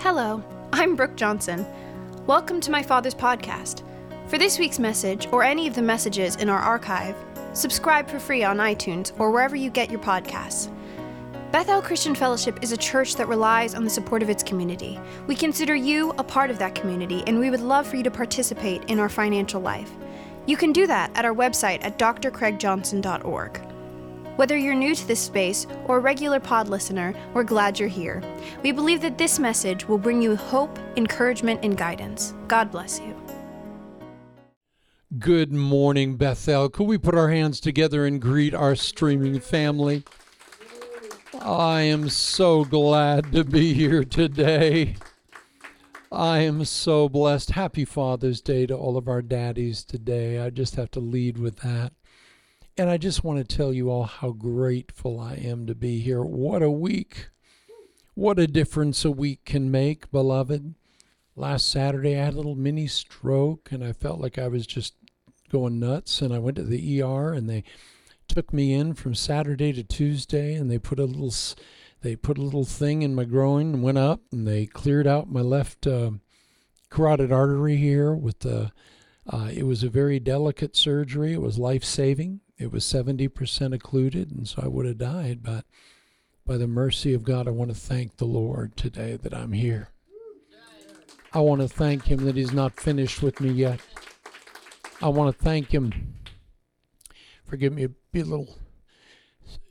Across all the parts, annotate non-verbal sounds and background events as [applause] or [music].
Hello, I'm Brooke Johnson. Welcome to my father's podcast. For this week's message, or any of the messages in our archive, subscribe for free on iTunes or wherever you get your podcasts. Bethel Christian Fellowship is a church that relies on the support of its community. We consider you a part of that community, and we would love for you to participate in our financial life. You can do that at our website at drcraigjohnson.org. Whether you're new to this space or a regular pod listener, we're glad you're here. We believe that this message will bring you hope, encouragement, and guidance. God bless you. Good morning, Bethel. Could we put our hands together and greet our streaming family? I am so glad to be here today. I am so blessed. Happy Father's Day to all of our daddies today. I just have to lead with that. And I just want to tell you all how grateful I am to be here. What a week. What a difference a week can make, beloved. Last Saturday, I had a little mini stroke and I felt like I was just going nuts. And I went to the ER and they took me in from Saturday to Tuesday and they put a little. They put a little thing in my groin and went up, and they cleared out my left uh, carotid artery here. With the, uh, it was a very delicate surgery. It was life saving it was 70% occluded, and so I would have died. But by the mercy of God, I want to thank the Lord today that I'm here. I want to thank Him that He's not finished with me yet. I want to thank Him. Forgive me, be a little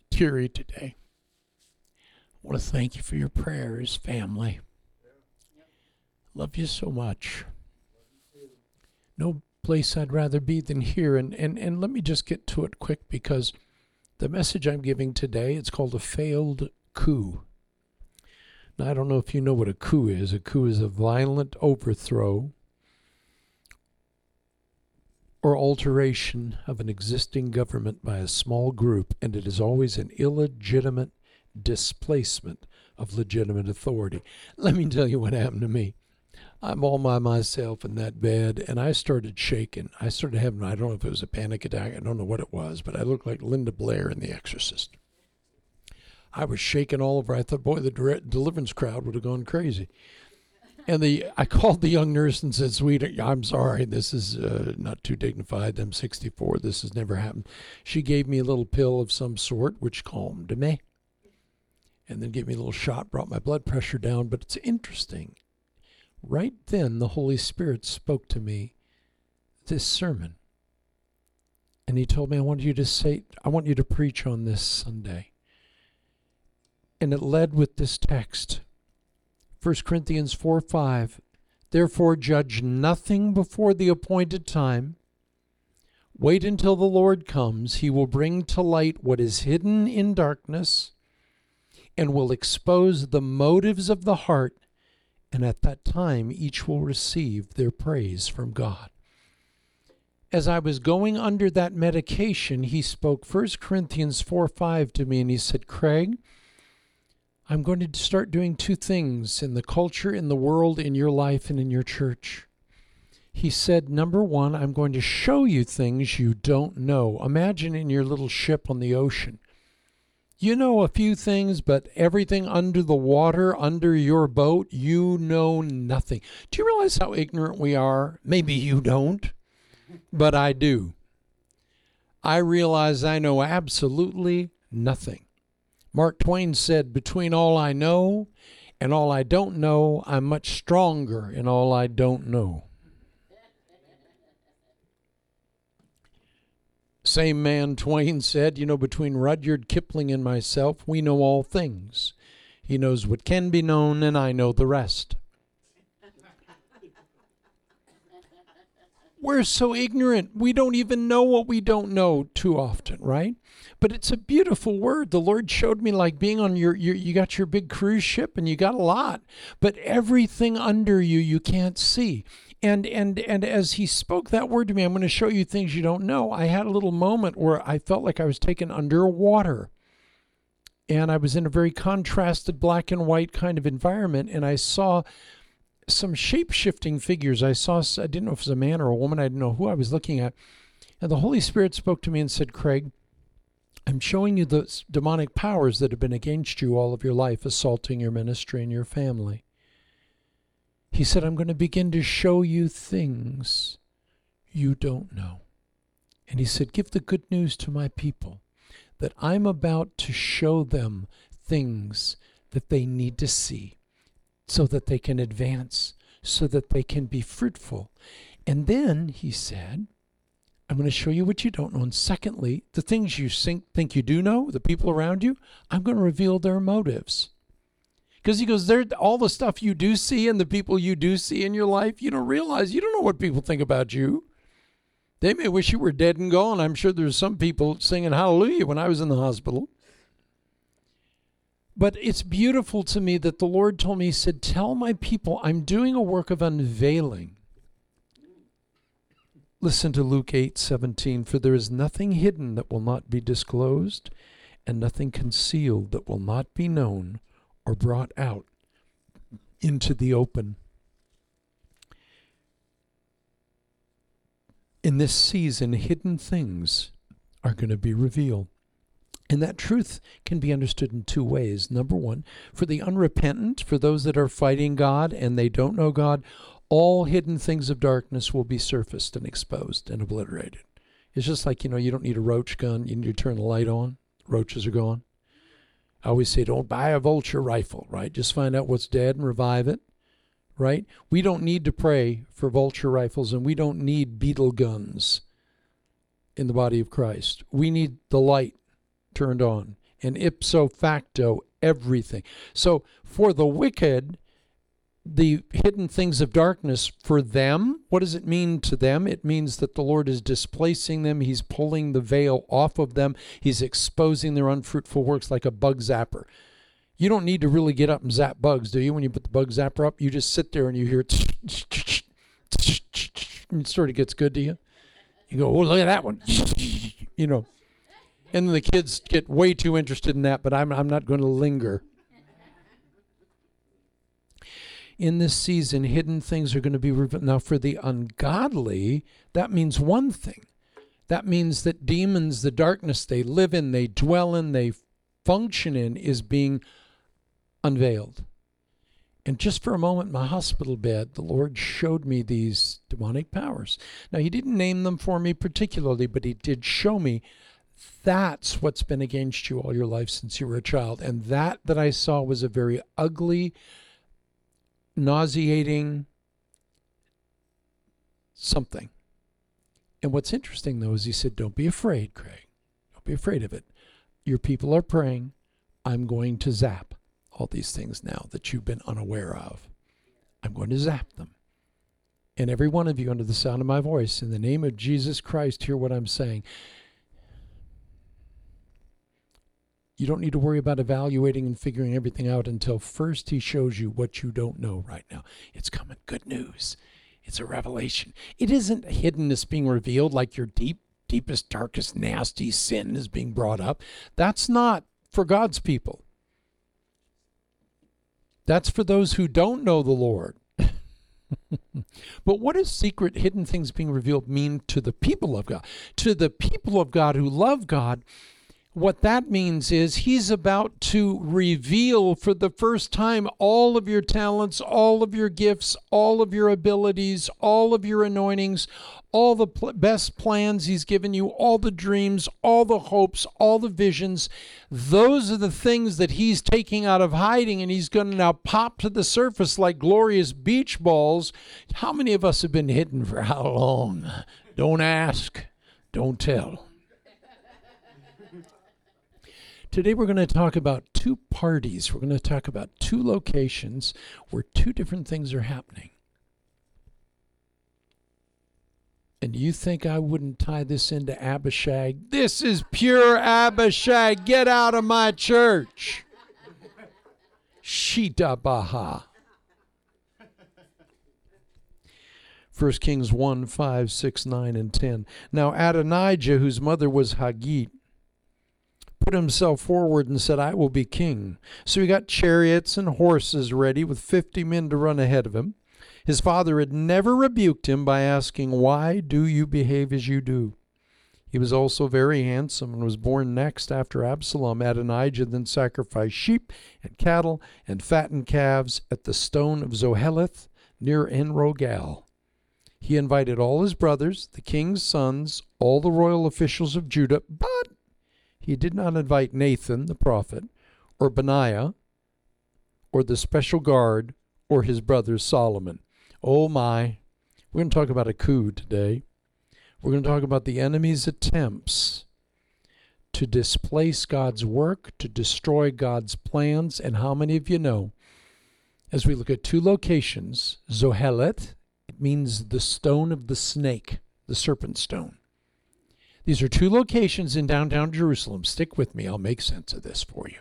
teary today. I want to thank you for your prayers, family. Love you so much. No place I'd rather be than here. And, and, and let me just get to it quick because the message I'm giving today, it's called a failed coup. Now, I don't know if you know what a coup is. A coup is a violent overthrow or alteration of an existing government by a small group, and it is always an illegitimate displacement of legitimate authority. Let me tell you what happened to me. I'm all by myself in that bed, and I started shaking. I started having, I don't know if it was a panic attack, I don't know what it was, but I looked like Linda Blair in The Exorcist. I was shaking all over. I thought, boy, the deliverance crowd would have gone crazy. And the I called the young nurse and said, "Sweetie, I'm sorry. This is uh, not too dignified. I'm 64. This has never happened." She gave me a little pill of some sort, which calmed me, and then gave me a little shot, brought my blood pressure down. But it's interesting right then the Holy Spirit spoke to me this sermon. And he told me, I want you to say, I want you to preach on this Sunday. And it led with this text 1 Corinthians 4 5. Therefore, judge nothing before the appointed time. Wait until the Lord comes. He will bring to light what is hidden in darkness and will expose the motives of the heart and at that time each will receive their praise from God. As I was going under that medication, he spoke 1 Corinthians 4 5 to me, and he said, Craig, I'm going to start doing two things in the culture, in the world, in your life, and in your church. He said, Number one, I'm going to show you things you don't know. Imagine in your little ship on the ocean you know a few things, but everything under the water, under your boat, you know nothing. Do you realize how ignorant we are? Maybe you don't, but I do. I realize I know absolutely nothing. Mark Twain said, Between all I know and all I don't know, I'm much stronger in all I don't know. Same man, Twain said, you know, between Rudyard Kipling and myself, we know all things. He knows what can be known, and I know the rest. We're so ignorant. We don't even know what we don't know too often, right? But it's a beautiful word. The Lord showed me like being on your, your you got your big cruise ship and you got a lot, but everything under you you can't see and and and as he spoke that word to me i'm going to show you things you don't know. I had a little moment where i felt like i was taken underwater. And i was in a very contrasted black and white kind of environment and i saw some shape-shifting figures. I saw i didn't know if it was a man or a woman i didn't know who i was looking at. And the holy spirit spoke to me and said craig i'm showing you the demonic powers that have been against you all of your life assaulting your ministry and your family He said, I'm going to begin to show you things you don't know. And he said, Give the good news to my people that I'm about to show them things that they need to see so that they can advance, so that they can be fruitful. And then he said, I'm going to show you what you don't know. And secondly, the things you think, you do know, the people around you, I'm going to reveal their motives. Because he goes, there, all the stuff you do see and the people you do see in your life, you don't realize, you don't know what people think about you. They may wish you were dead and gone. I'm sure there's some people singing hallelujah when I was in the hospital. But it's beautiful to me that the Lord told me, He said, Tell my people I'm doing a work of unveiling. Listen to Luke 8 17. For there is nothing hidden that will not be disclosed, and nothing concealed that will not be known or brought out into the open. In this season, hidden things are going to be revealed. And that truth can be understood in two ways. Number one, for the unrepentant, for those that are fighting God and they don't know God, all hidden things of darkness will be surfaced and exposed and obliterated. It's just like, you know, you don't need a roach gun, you need to turn the light on, roaches are gone. I always say, don't buy a vulture rifle, right? Just find out what's dead and revive it, right? We don't need to pray for vulture rifles and we don't need beetle guns in the body of Christ. We need the light turned on and ipso facto everything. So for the wicked, the hidden things of darkness for them, what does it mean to them? It means that the Lord is displacing them. He's pulling the veil off of them. He's exposing their unfruitful works like a bug zapper. You don't need to really get up and zap bugs, do you? When you put the bug zapper up, you just sit there and you hear it, it sort of gets good to you. You go, oh, look at that one. You know. And the kids get way too interested in that, but I'm, I'm not going to linger in this season, hidden things are going to be revealed. Now, for the ungodly, that means one thing. That means that demons, the darkness they live in, they dwell in, they function in, is being unveiled. And just for a moment, my hospital bed, the Lord showed me these demonic powers. Now, He didn't name them for me particularly, but He did show me that's what's been against you all your life since you were a child. And that that I saw was a very ugly, nauseating something. And what's interesting, though, is he said, Don't be afraid, Craig. Don't be afraid of it. Your people are praying. I'm going to zap all these things now that you've been unaware of. I'm going to zap them. And every one of you, under the sound of my voice, in the name of Jesus Christ, hear what I'm saying. You don't need to worry about evaluating and figuring everything out until first he shows you what you don't know right now. It's coming. Good news. It's a revelation. It isn't hiddenness being revealed like your deep, deepest, darkest, nasty sin is being brought up. That's not for God's people. That's for those who don't know the Lord. [laughs] but what does secret, hidden things being revealed mean to the people of God? To the people of God who love God, what that means is he's about to reveal for the first time all of your talents, all of your gifts, all of your abilities, all of your anointings, all the pl- best plans he's given you, all the dreams, all the hopes, all the visions. Those are the things that he's taking out of hiding and he's going to now pop to the surface like glorious beach balls. How many of us have been hidden for how long? Don't ask, don't tell. Today we're going to talk about two parties. We're going to talk about two locations where two different things are happening. And you think I wouldn't tie this into Abishag? This is pure Abishag. Get out of my church. Shita Baha. 1 Kings 1 5, 6, 9, and 10. Now Adonijah, whose mother was Haggith, put himself forward and said, I will be king. So he got chariots and horses ready with 50 men to run ahead of him. His father had never rebuked him by asking, Why do you behave as you do? He was also very handsome and was born next after Absalom. Adonijah then sacrificed sheep and cattle and fattened calves at the stone of Zoheleth near Enrogel. He invited all his brothers, the king's sons, all the royal officials of Judah, but he did not invite Nathan the prophet, or Benaiah, or the special guard, or his brother Solomon. Oh my, we're going to talk about a coup today. We're going to talk about the enemy's attempts to displace God's work, to destroy God's plans. And how many of you know, as we look at two locations, Zoheleth, it means the stone of the snake, the serpent stone. These are two locations in downtown Jerusalem. Stick with me, I'll make sense of this for you.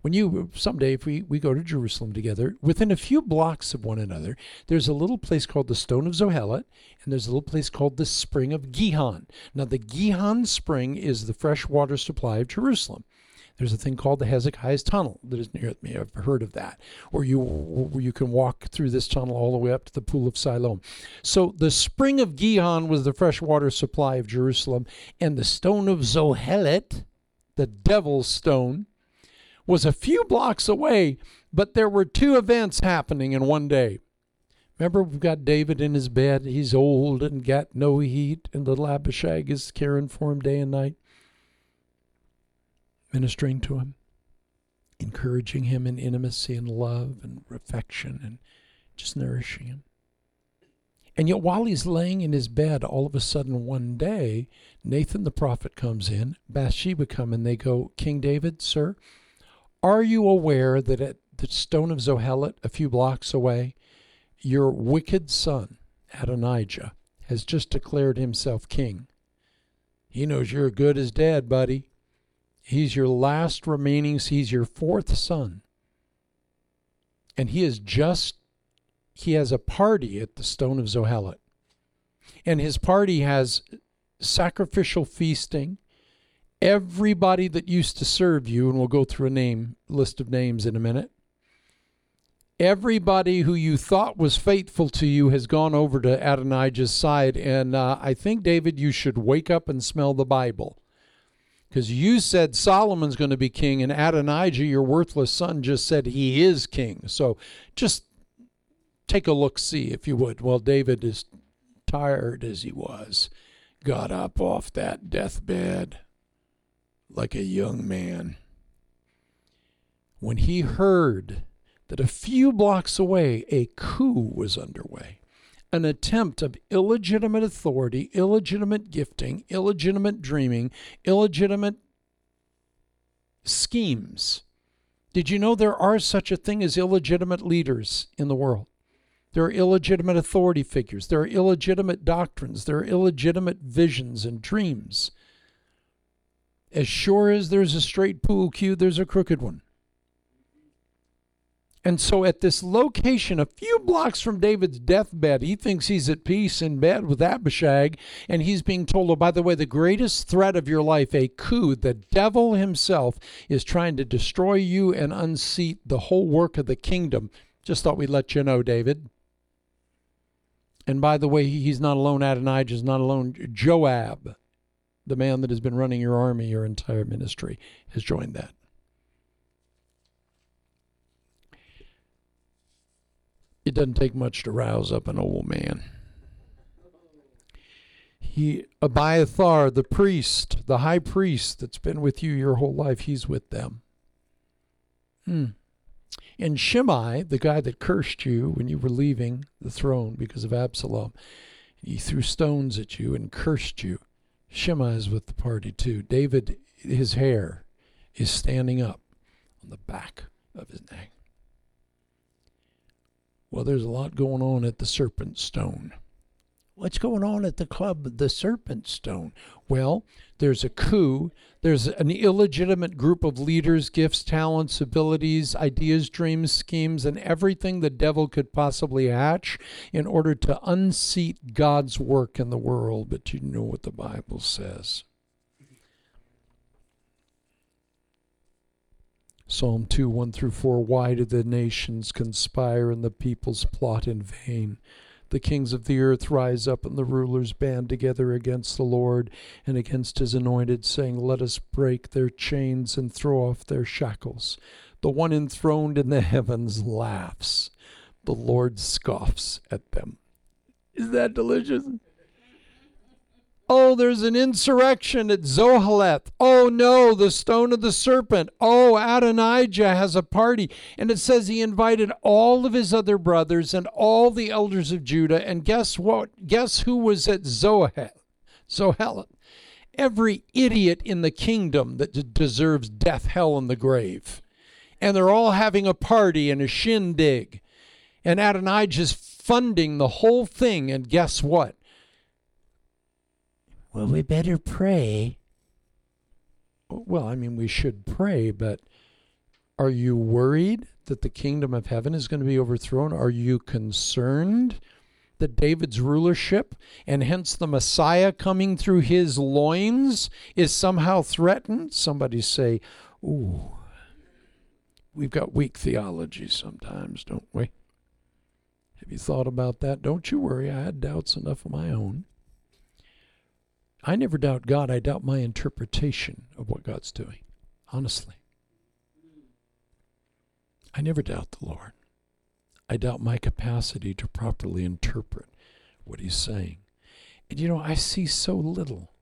When you someday if we, we go to jerusalem together within a few blocks of one another there's a little place called the stone of zoheleth and there's a little place called the spring of gihon. Now the gihon spring is the fresh water supply of jerusalem there's a thing called the Hezekiah's Tunnel that is near me. I've heard of that. Or you, where you can walk through this tunnel all the way up to the Pool of Siloam. So the spring of Gihon was the fresh water supply of Jerusalem, and the stone of Zoheleth, the devil's stone, was a few blocks away, but there were two events happening in one day. Remember, we've got David in his bed. He's old and got no heat, and little Abishag is caring for him day and night, ministering to him, encouraging him in intimacy and love and affection, and just nourishing him. And yet, while he's laying in his bed, all of a sudden one day, Nathan the prophet comes in, Bathsheba come, and they go, King David, sir, are you aware that at the stone of Zoheleth, a few blocks away, your wicked son, Adonijah, has just declared himself king? He knows you're good as dead, buddy. He's your last remaining, he's your fourth son. And he is just, he has a party at the stone of Zoheleth. And his party has sacrificial feasting everybody that used to serve you, and we'll go through a name list of names in a minute. Everybody who you thought was faithful to you has gone over to Adonijah's side, and uh, I think David, you should wake up and smell the Bible, because you said Solomon's going to be king, and Adonijah, your worthless son, just said he is king. So just take a look, see if you would. Well, David is tired as he was, got up off that deathbed like a young man. When he heard that a few blocks away a coup was underway, an attempt of illegitimate authority, illegitimate gifting, illegitimate dreaming, illegitimate schemes. Did you know there are such a thing as illegitimate leaders in the world? There are illegitimate authority figures. There are illegitimate doctrines. There are illegitimate visions and dreams. As sure as there's a straight pool cue, there's a crooked one. And so, at this location, a few blocks from David's deathbed, he thinks he's at peace in bed with Abishag, and he's being told, oh, by the way, the greatest threat of your life, a coup, the devil himself is trying to destroy you and unseat the whole work of the kingdom. Just thought we'd let you know, David. And by the way, he's not alone. Adonijah is not alone. Joab the man that has been running your army your entire ministry has joined that. It doesn't take much to rouse up an old man. He Abiathar, the priest, the high priest that's been with you your whole life, he's with them. Hmm. And Shimei, the guy that cursed you when you were leaving the throne because of Absalom, he threw stones at you and cursed you. Shimei is with the party too. David, his hair is standing up on the back of his neck. Well, there's a lot going on at the Serpent Stone. What's going on at the club, the Serpent Stone? Well, there's a coup. There's an illegitimate group of leaders, gifts, talents, abilities, ideas, dreams, schemes, and everything the devil could possibly hatch in order to unseat God's work in the world. But you know what the Bible says. Psalm 2 1 through 4 Why do the nations conspire and the peoples plot in vain? The kings of the earth rise up, and the rulers band together against the Lord and against his anointed, saying, Let us break their chains and throw off their shackles. The one enthroned in the heavens laughs. the Lord scoffs at them. Is that delicious? Oh, there's an insurrection at Zoheleth. Oh no, the stone of the serpent. Oh, Adonijah has a party. And it says he invited all of his other brothers and all the elders of Judah. And guess what? Guess who was at Zoheleth? Zoheleth. Every idiot in the kingdom that d- deserves death, hell, and the grave. And they're all having a party and a shindig. And Adonijah's funding the whole thing. And guess what? Well, we better pray. Oh, well, I mean, we should pray, but are you worried that the kingdom of heaven is going to be overthrown? Are you concerned that David's rulership and hence the Messiah coming through his loins is somehow threatened? Somebody say, Ooh, we've got weak theology sometimes, don't we? Have you thought about that? Don't you worry, I had doubts enough of my own. I never doubt God. I doubt my interpretation of what God's doing. Honestly. I never doubt the Lord. I doubt my capacity to properly interpret what he's saying. And you know, I see so little.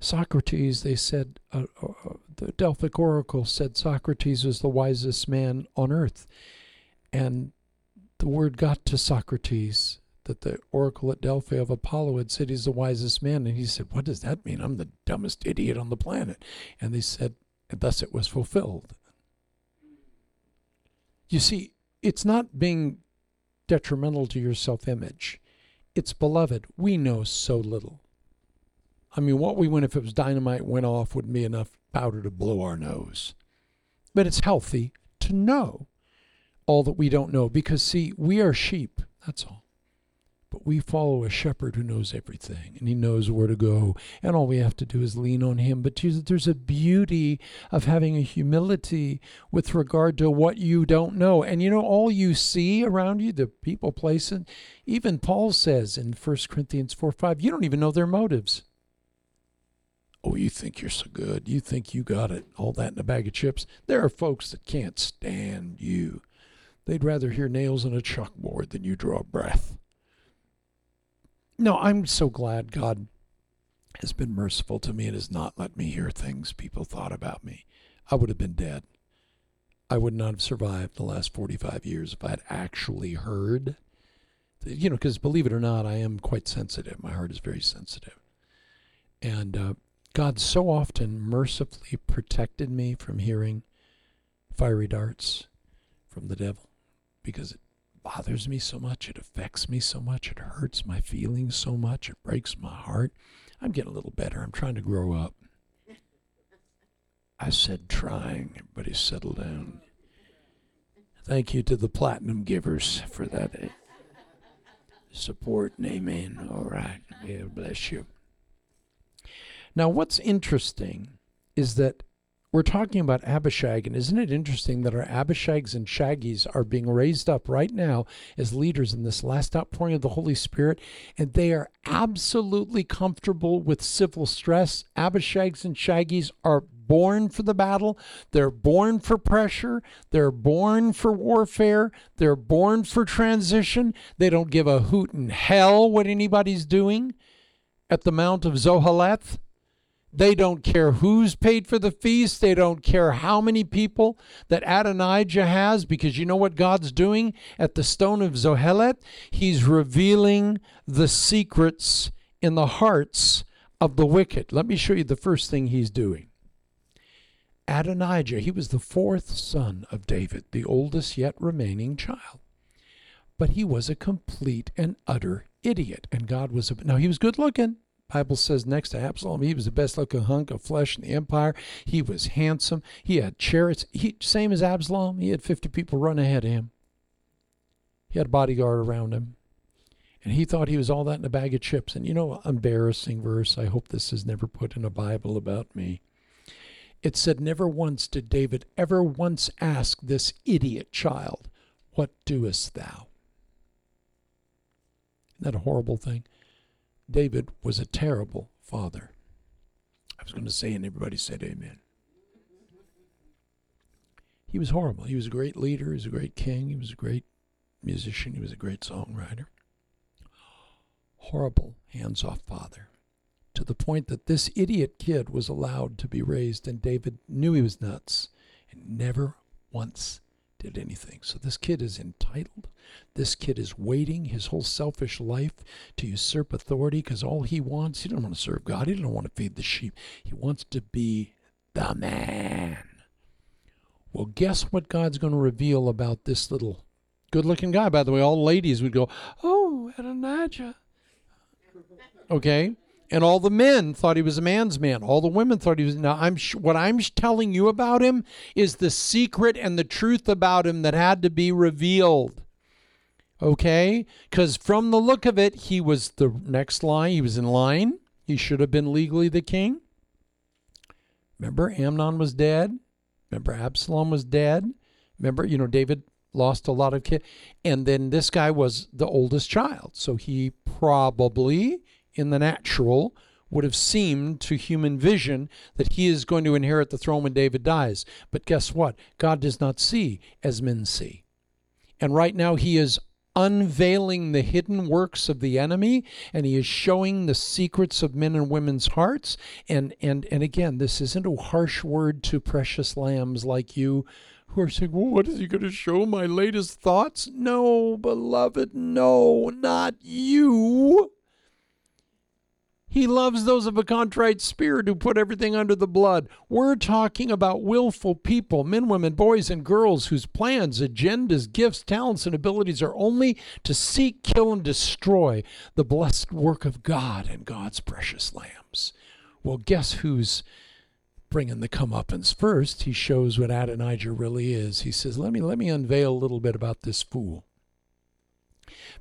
Socrates, they said, uh, uh, the Delphic Oracle said Socrates was the wisest man on earth. And the word got to Socrates that the oracle at Delphi of Apollo had said he's the wisest man. And he said, What does that mean? I'm the dumbest idiot on the planet. And they said, and thus it was fulfilled. You see, it's not being detrimental to your self image. It's beloved. We know so little. I mean, what we win if it was dynamite went off would be enough powder to blow our nose. But it's healthy to know all that we don't know because, see, we are sheep. That's all. But we follow a shepherd who knows everything and he knows where to go. And all we have to do is lean on him. But there's a beauty of having a humility with regard to what you don't know. And you know, all you see around you, the people, places, even Paul says in 1 Corinthians 4 5, you don't even know their motives. Oh, you think you're so good. You think you got it. All that in a bag of chips. There are folks that can't stand you. They'd rather hear nails on a chalkboard than you draw breath. No, I'm so glad God has been merciful to me and has not let me hear things people thought about me. I would have been dead. I would not have survived the last 45 years if I had actually heard. You know, because believe it or not, I am quite sensitive. My heart is very sensitive. And uh, God so often mercifully protected me from hearing fiery darts from the devil because it bothers me so much. It affects me so much. It hurts my feelings so much. It breaks my heart. I'm getting a little better. I'm trying to grow up. I said trying. Everybody settle down. Thank you to the platinum givers for that eh, support and amen. All right. Yeah, bless you. Now, what's interesting is that we're talking about Abishag, and isn't it interesting that our Abishags and Shaggies are being raised up right now as leaders in this last outpouring of the Holy Spirit, and they are absolutely comfortable with civil stress. Abishags and Shaggies are born for the battle. They're born for pressure. They're born for warfare. They're born for transition. They don't give a hoot in hell what anybody's doing at the Mount of Zoheleth. They don't care who's paid for the feast. They don't care how many people that Adonijah has, because you know what God's doing at the stone of Zoheleth? He's revealing the secrets in the hearts of the wicked. Let me show you the first thing he's doing. Adonijah, he was the fourth son of David, the oldest yet remaining child. But he was a complete and utter idiot. And God was, now he was good looking. Bible says next to Absalom, he was the best looking hunk of flesh in the empire. He was handsome. He had chariots. He, same as Absalom, he had 50 people run ahead of him. He had a bodyguard around him. And he thought he was all that in a bag of chips. And you know, embarrassing verse. I hope this is never put in a Bible about me. It said, Never once did David ever once ask this idiot child, What doest thou? Isn't that a horrible thing? David was a terrible father. I was going to say, and everybody said amen. He was horrible. He was a great leader. He was a great king. He was a great musician, he was a great songwriter. Horrible hands off father to the point that this idiot kid was allowed to be raised, and David knew he was nuts and never once did anything. So this kid is entitled. This kid is waiting his whole selfish life to usurp authority because all he wants, he doesn't want to serve God. He doesn't want to feed the sheep. He wants to be the man. Well, guess what God's going to reveal about this little good looking guy? By the way, all ladies would go, Oh, Adonijah. Okay? And all the men thought he was a man's man. All the women thought he was. Now, I'm what I'm telling you about him is the secret and the truth about him that had to be revealed. Okay, because from the look of it, he was the next line. He was in line. He should have been legally the king. Remember, Amnon was dead. Remember, Absalom was dead. Remember, you know, David lost a lot of kids, and then this guy was the oldest child, so he probably in the natural would have seemed to human vision that he is going to inherit the throne when David dies. But guess what? God does not see as men see. And right now he is unveiling the hidden works of the enemy and he is showing the secrets of men and women's hearts and and and again this isn't a harsh word to precious lambs like you who are saying well what is he going to show my latest thoughts no beloved no not you he loves those of a contrite spirit who put everything under the blood. We're talking about willful people, men, women, boys, and girls whose plans, agendas, gifts, talents, and abilities are only to seek, kill, and destroy the blessed work of God and God's precious lambs. Well, guess who's bringing the comeuppance first? He shows what Adonijah really is. He says, "Let me let me unveil a little bit about this fool."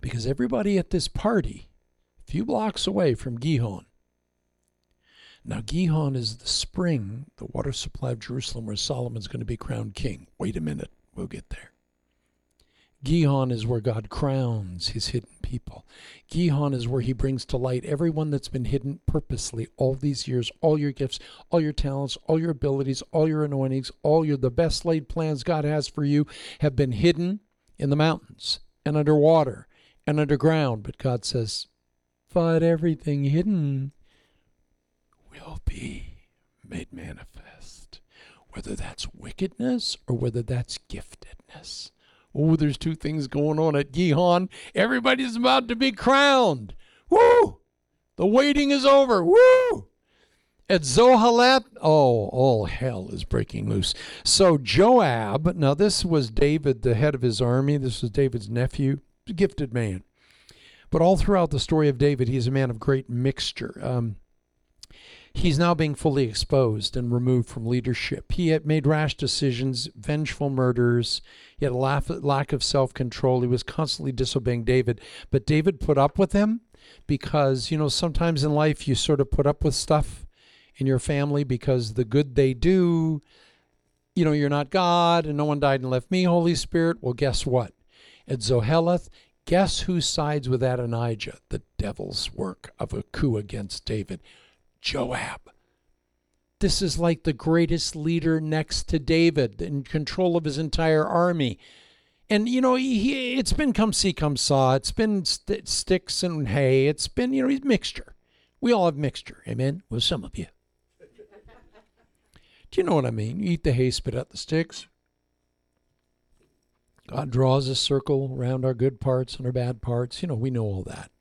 Because everybody at this party few blocks away from Gihon. Now, Gihon is the spring, the water supply of Jerusalem, where Solomon's going to be crowned king. Wait a minute, we'll get there. Gihon is where God crowns his hidden people. Gihon is where he brings to light everyone that's been hidden purposely all these years, all your gifts, all your talents, all your abilities, all your anointings, all your the best laid plans God has for you have been hidden in the mountains and underwater and underground. But God says, but everything hidden will be made manifest. Whether that's wickedness or whether that's giftedness. Oh, there's two things going on at Gihon. Everybody's about to be crowned. Woo! The waiting is over. Woo! At Zoheleth, oh, all hell is breaking loose. So Joab, now this was David, the head of his army. This was David's nephew, gifted man. But all throughout the story of David, he's a man of great mixture. Um, he's now being fully exposed and removed from leadership. He had made rash decisions, vengeful murders. He had a lack of self control. He was constantly disobeying David. But David put up with him because, you know, sometimes in life you sort of put up with stuff in your family because the good they do, you know, you're not God and no one died and left me, Holy Spirit. Well, guess what? At Zoheleth, Guess who sides with Adonijah, the devil's work of a coup against David? Joab. This is like the greatest leader next to David in control of his entire army. And, you know, he, it's been come see, come saw. It's been st- sticks and hay. It's been, you know, he's mixture. We all have mixture. Amen? Well, some of you. [laughs] Do you know what I mean? You eat the hay, spit out the sticks. God draws a circle around our good parts and our bad parts. You know, we know all that.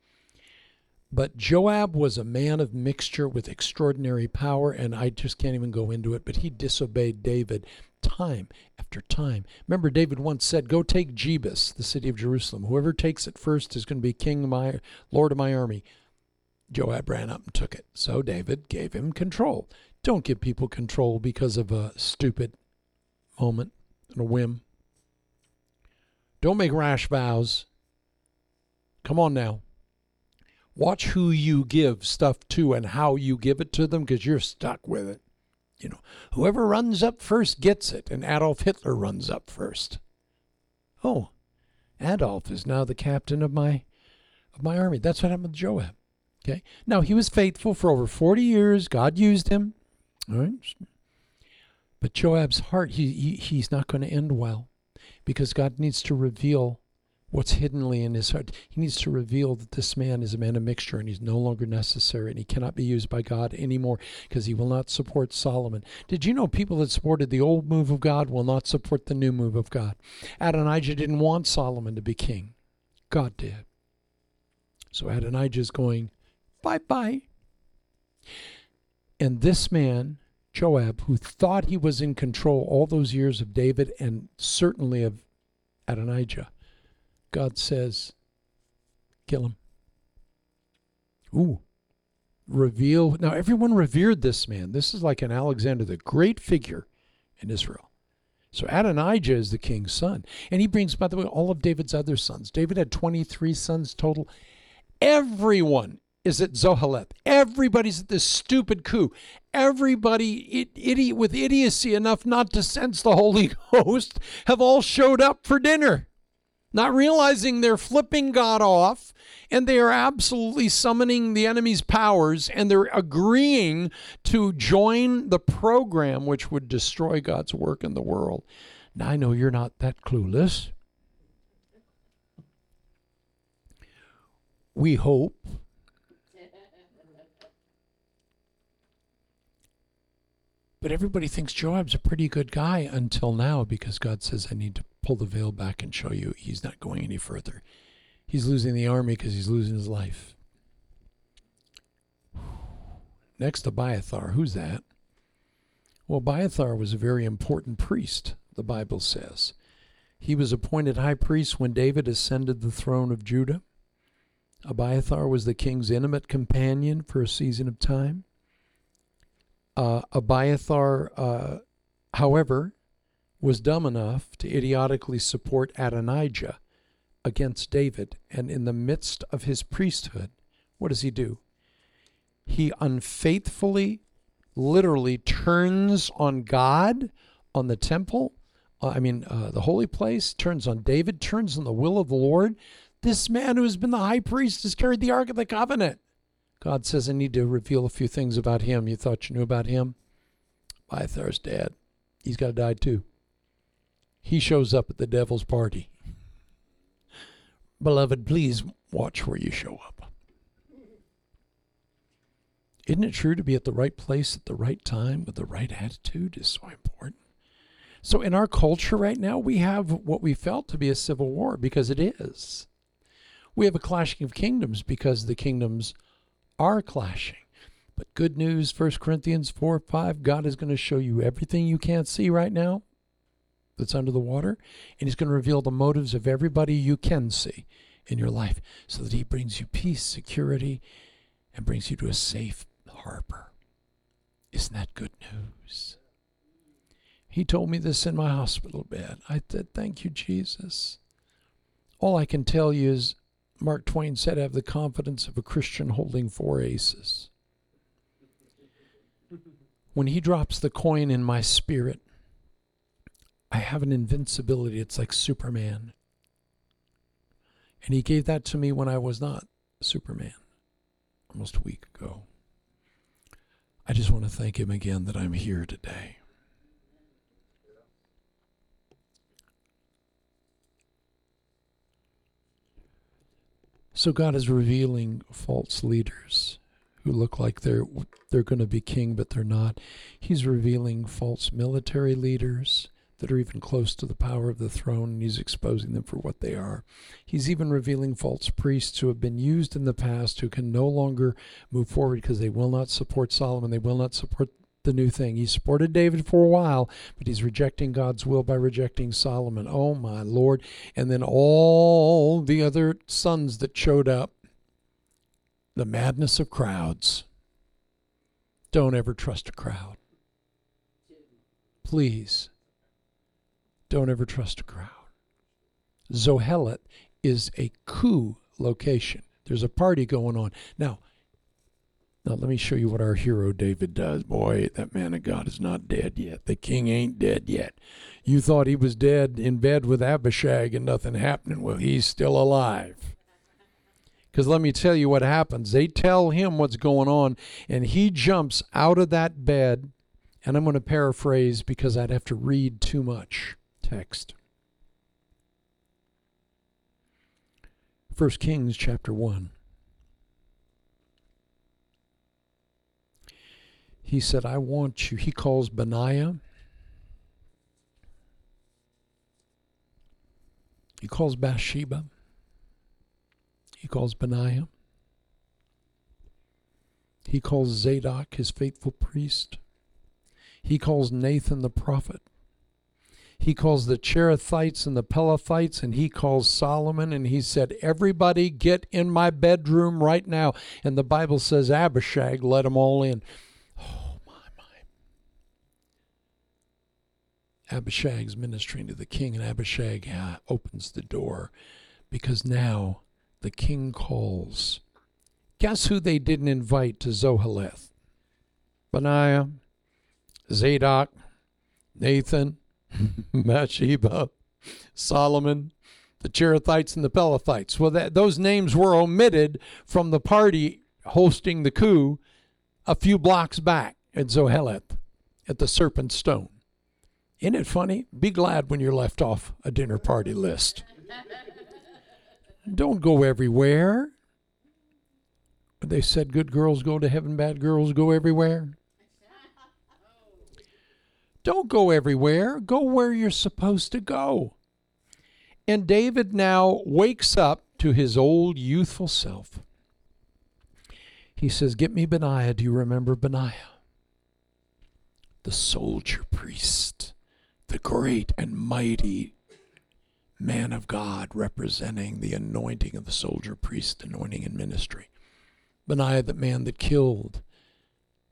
But Joab was a man of mixture with extraordinary power, and I just can't even go into it. But he disobeyed David time after time. Remember, David once said, Go take Jebus, the city of Jerusalem. Whoever takes it first is going to be king of my lord of my army. Joab ran up and took it. So David gave him control. Don't give people control because of a stupid moment and a whim. Don't make rash vows. Come on now. Watch who you give stuff to and how you give it to them because you're stuck with it. You know, whoever runs up first gets it, and Adolf Hitler runs up first. Oh, Adolf is now the captain of my of my army. That's what happened with Joab. Okay. Now he was faithful for over 40 years. God used him. All right. But Joab's heart, he, he he's not going to end well because God needs to reveal what's hiddenly in his heart. He needs to reveal that this man is a man of mixture and he's no longer necessary and he cannot be used by God anymore because he will not support Solomon. Did you know people that supported the old move of God will not support the new move of God? Adonijah didn't want Solomon to be king, God did. So Adonijah is going, bye bye. And this man, Joab, who thought he was in control all those years of David and certainly of Adonijah, God says, kill him. Ooh. Reveal. Now, everyone revered this man. This is like an Alexander the Great figure in Israel. So Adonijah is the king's son. And he brings, by the way, all of David's other sons. David had 23 sons total. Everyone is at Zoheleth. Everybody's at this stupid coup. Everybody, idiot with idiocy enough not to sense the Holy [laughs] Ghost, have all showed up for dinner not realizing they're flipping God off and they are absolutely summoning the enemy's powers and they're agreeing to join the program which would destroy God's work in the world. Now, I know you're not that clueless. We hope. But everybody thinks Joab's a pretty good guy until now because God says, I need to pull the veil back and show you he's not going any further. He's losing the army because he's losing his life. Next, Abiathar. Who's that? Well, Abiathar was a very important priest, the Bible says. He was appointed high priest when David ascended the throne of Judah. Abiathar was the king's intimate companion for a season of time. Uh, Abiathar, uh, however, was dumb enough to idiotically support Adonijah against David. And in the midst of his priesthood, what does he do? He unfaithfully, literally turns on God, on the temple, uh, I mean, uh, the holy place, turns on David, turns on the will of the Lord. This man who has been the high priest has carried the Ark of the Covenant. God says, I need to reveal a few things about him. You thought you knew about him? Abiathar's dead. He's got to die too he shows up at the devil's party. Beloved, please watch where you show up. Isn't it true to be at the right place at the right time with the right attitude is so important? So, in our culture right now, we have what we felt to be a civil war because it is. We have a clashing of kingdoms because the kingdoms are clashing. But good news, 1 Corinthians 4 5, God is going to show you everything you can't see right now that's under the water, and He's going to reveal the motives of everybody you can see in your life so that He brings you peace, security, and brings you to a safe harbor. Isn't that good news? He told me this in my hospital bed. I said, Thank you, Jesus. All I can tell you is Mark Twain said, have the confidence of a Christian holding four aces. When he drops the coin in my spirit, I have an invincibility. It's like Superman. And he gave that to me when I was not Superman, almost a week ago. I just want to thank him again that I'm here today. So God is revealing false leaders who look like they're they're going to be king but they're not. He's revealing false military leaders that are even close to the power of the throne, and he's exposing them for what they are. He's even revealing false priests who have been used in the past who can no longer move forward because they will not support Solomon, they will not support the new thing. He supported David for a while, but he's rejecting God's will by rejecting Solomon. Oh my Lord. And then all the other sons that showed up, the madness of crowds. Don't ever trust a crowd. Please don't ever trust a crowd. Zoheleth is a coup location. There's a party going on. Now, now let me show you what our hero David does. Boy, that man of God is not dead yet. The king ain't dead yet. You thought he was dead in bed with Abishag and nothing happening. Well, he's still alive. Because let me tell you what happens. They tell him what's going on, and he jumps out of that bed. And I'm going to paraphrase because I'd have to read too much text. 1 Kings chapter 1. He said, I want you. He calls Benaiah. He calls Bathsheba. He calls Benaiah. He calls Zadok, his faithful priest. He calls Nathan the prophet. He calls the Cherethites and the Pelethites, and he calls Solomon, and he said, Everybody get in my bedroom right now. And the Bible says Abishag let them all in. Oh, my, my. Abishag's ministering to the king, and Abishag uh, opens the door because now the king calls. Guess who they didn't invite to Zoheleth? Benaiah, Zadok, Nathan, [laughs] Bathsheba, Solomon, the Cherethites, and the Pelethites. Well, that, those names were omitted from the party hosting the coup a few blocks back at Zoheleth at the Serpent Stone. Isn't it funny? Be glad when you're left off a dinner party list. Don't go everywhere. They said good girls go to heaven, bad girls go everywhere. Don't go everywhere. Go where you're supposed to go. And David now wakes up to his old youthful self. He says, Get me Benaiah. Do you remember Benaiah? The soldier priest, the great and mighty man of God representing the anointing of the soldier priest, anointing and ministry. Benaiah, the man that killed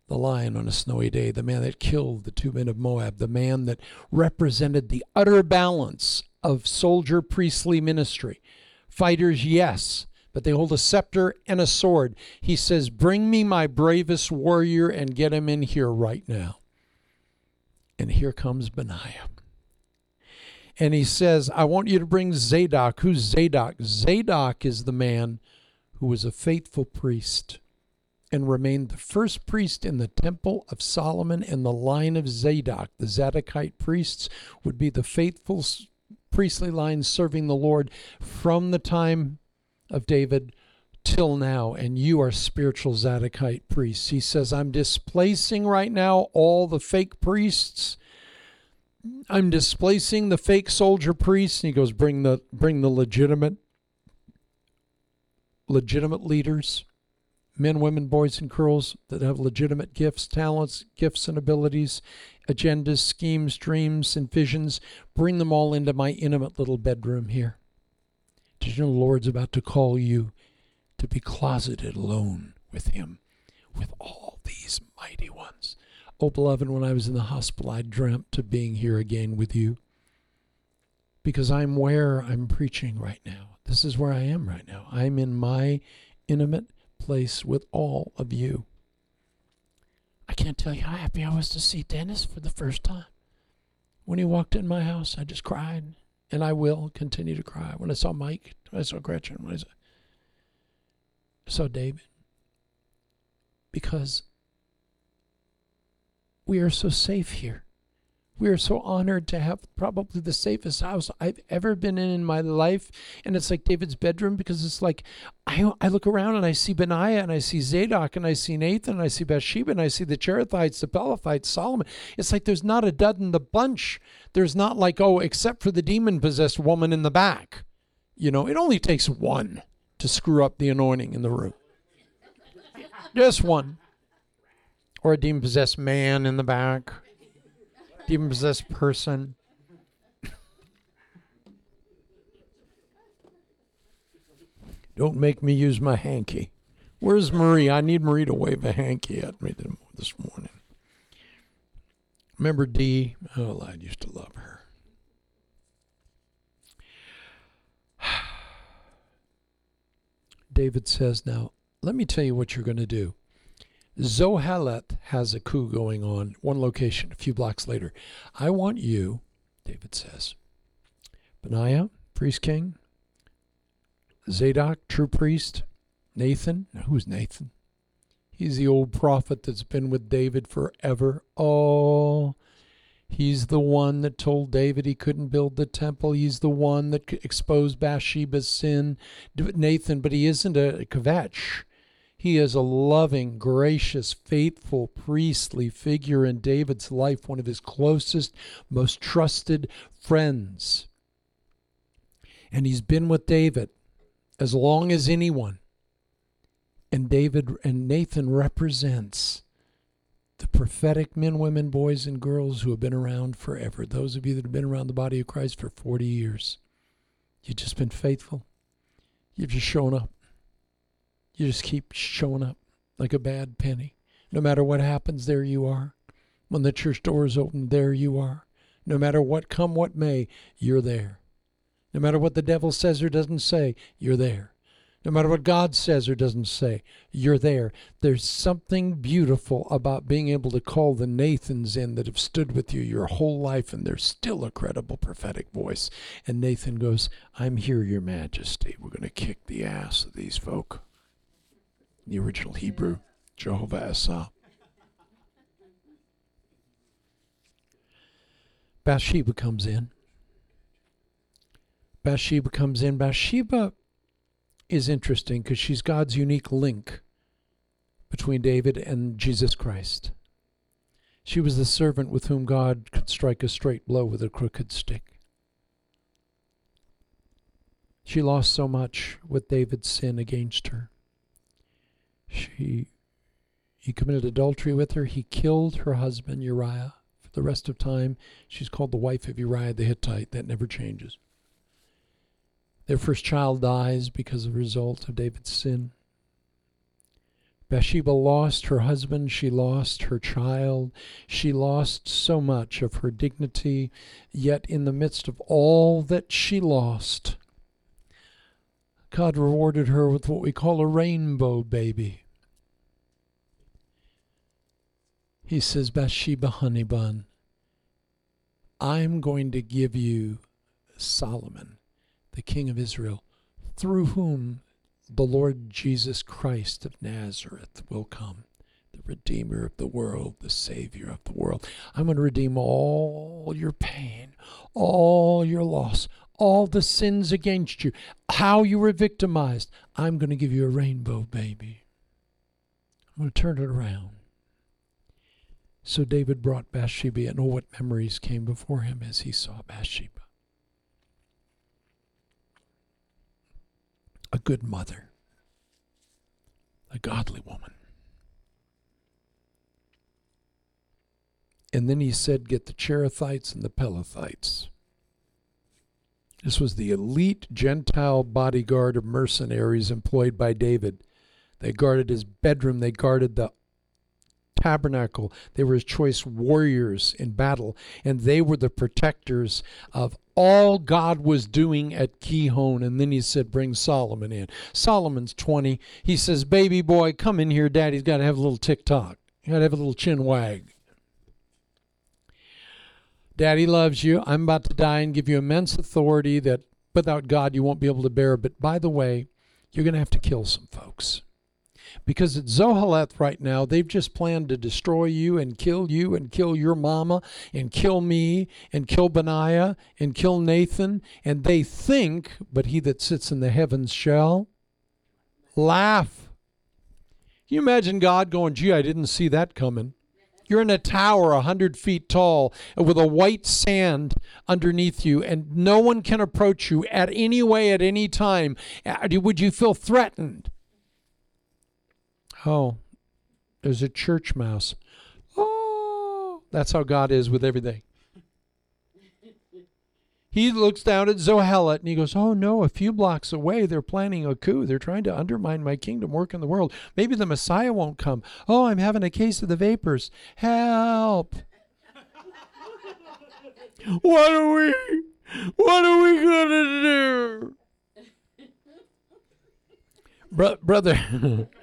the lion on a snowy day, the man that killed the two men of Moab, the man that represented the utter balance of soldier priestly ministry. Fighters, yes, but they hold a scepter and a sword. He says, Bring me my bravest warrior and get him in here right now. And here comes Benaiah. And he says, I want you to bring Zadok. Who's Zadok? Zadok is the man who was a faithful priest and remained the first priest in the temple of Solomon and the line of Zadok. The Zadokite priests would be the faithful priestly line serving the Lord from the time of David till now, and you are spiritual Zadokite priests. He says, I'm displacing right now all the fake priests. I'm displacing the fake soldier priests. And he goes, bring the bring the legitimate legitimate leaders men, women, boys, and girls that have legitimate gifts, talents, gifts, and abilities, agendas, schemes, dreams, and visions. Bring them all into my intimate little bedroom here. Did you know the Lord's about to call you to be closeted alone with Him, with all these mighty ones? Oh, beloved, when I was in the hospital, I dreamt of being here again with you because I'm where I'm preaching right now. This is where I am right now. I'm in my intimate place with all of you. I can't tell you how happy I was to see Dennis for the first time. When he walked in my house, I just cried, and I will continue to cry. When I saw Mike, when I saw Gretchen, when I saw, I saw David, because we are so safe here. We are so honored to have probably the safest house I've ever been in in my life. And it's like David's bedroom because it's like I, I look around and I see Benaiah and I see Zadok and I see Nathan and I see Bathsheba and I see the Cherethites, the Pelethites, Solomon. It's like there's not a dud in the bunch. There's not like, oh, except for the demon possessed woman in the back. You know, it only takes one to screw up the anointing in the room. Just one. Or a demon possessed man in the back demon possessed person. Don't make me use my hanky. Where's Marie? I need Marie to wave a hanky at me this morning. Remember Dee? Oh, I used to love her. [sighs] David says, Now, let me tell you what you're going to do. Zoheleth has a coup going on, one location, a few blocks later. I want you, David says, Benaiah, priest king, Zadok, true priest, Nathan. Who's Nathan? He's the old prophet that's been with David forever. Oh, He's the one that told David he couldn't build the temple. He's the one that exposed Bathsheba's sin, Nathan, but he isn't a kvetch. He is a loving, gracious, faithful, priestly figure in David's life, one of his closest, most trusted friends. And he's been with David as long as anyone. And David and Nathan represents the prophetic men, women, boys, and girls who have been around forever. Those of you that have been around the body of Christ for 40 years. You've just been faithful. You've just shown up. You just keep showing up like a bad penny. No matter what happens, there you are. When the church doors open, there you are. No matter what come what may, you're there. No matter what the devil says or doesn't say, you're there. No matter what God says or doesn't say, you're there. There's something beautiful about being able to call the Nathans in that have stood with you your whole life and they're still a credible prophetic voice. And Nathan goes, I'm here, Your Majesty. We're going to kick the ass of these folk. The original Hebrew, Jehovah Asa. Bathsheba comes in. Bathsheba comes in. Bathsheba is interesting because she's God's unique link between David and Jesus Christ. She was the servant with whom God could strike a straight blow with a crooked stick. She lost so much with David's sin against her. She he committed adultery with her. He killed her husband Uriah. For the rest of time, she's called the wife of Uriah the Hittite. That never changes. Their first child dies because of the result of David's sin. Bathsheba lost her husband, she lost her child, she lost so much of her dignity, yet in the midst of all that she lost, God rewarded her with what we call a rainbow baby. He says, Bathsheba, honey bun, I'm going to give you Solomon the King of Israel, through whom the Lord Jesus Christ of Nazareth will come, the Redeemer of the world, the Savior of the world. I'm going to redeem all your pain, all your loss, all the sins against you, how you were victimized. I'm going to give you a rainbow, baby. I'm going to turn it around. So David brought Bathsheba, and oh, what memories came before him as he saw Bathsheba. a good mother, a godly woman. And then he said, Get the Cherethites and the Pelethites. This was the elite Gentile bodyguard of mercenaries employed by David. They guarded his bedroom, they guarded the tabernacle. They were his choice warriors in battle, and they were the protectors of all God was doing at Gihon. And then he said, Bring Solomon in. Solomon's 20. He says, Baby boy, come in here. Daddy's got to have a little tick tock. You got to have a little chin wag. Daddy loves you. I'm about to die and give you immense authority that without God you won't be able to bear. But by the way, you're going to have to kill some folks because at Zoheleth right now, they've just planned to destroy you and kill you and kill your mama and kill me and kill Benaiah and kill Nathan. And they think, but he that sits in the heavens shall laugh. You imagine God going, gee, I didn't see that coming? You're in a tower a hundred feet tall with a white sand underneath you, and no one can approach you at any way at any time. Uh, would you feel threatened? Oh, there's a church mouse. Oh, that's how God is with everything. He looks down at Zoheleth and he goes, Oh no, a few blocks away, they're planning a coup. They're trying to undermine my kingdom work in the world. Maybe the Messiah won't come. Oh, I'm having a case of the vapors. Help! [laughs] what are we? What are we gonna do? Bro- brother. [laughs]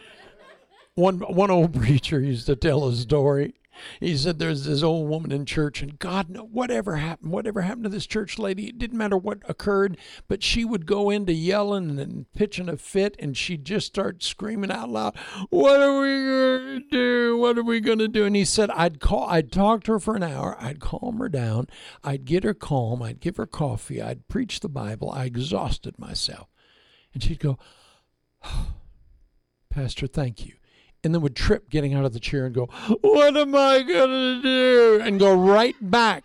one one old [laughs] preacher used to tell a story. He said there's this old woman in church, and God, know whatever happened, whatever happened to this church lady, it didn't matter what occurred, but she would go into yelling and pitching a fit, and she'd just start screaming out loud, "What are we gonna do? What are we gonna do?" And he said, I'd call, I'd talk to her for an hour, I'd calm her down, I'd get her calm, I'd give her coffee, I'd preach the Bible, I exhausted myself, and she'd go, oh, [sighs] "Pastor, thank you." And then would trip getting out of the chair and go, What am I going to do? And go right back.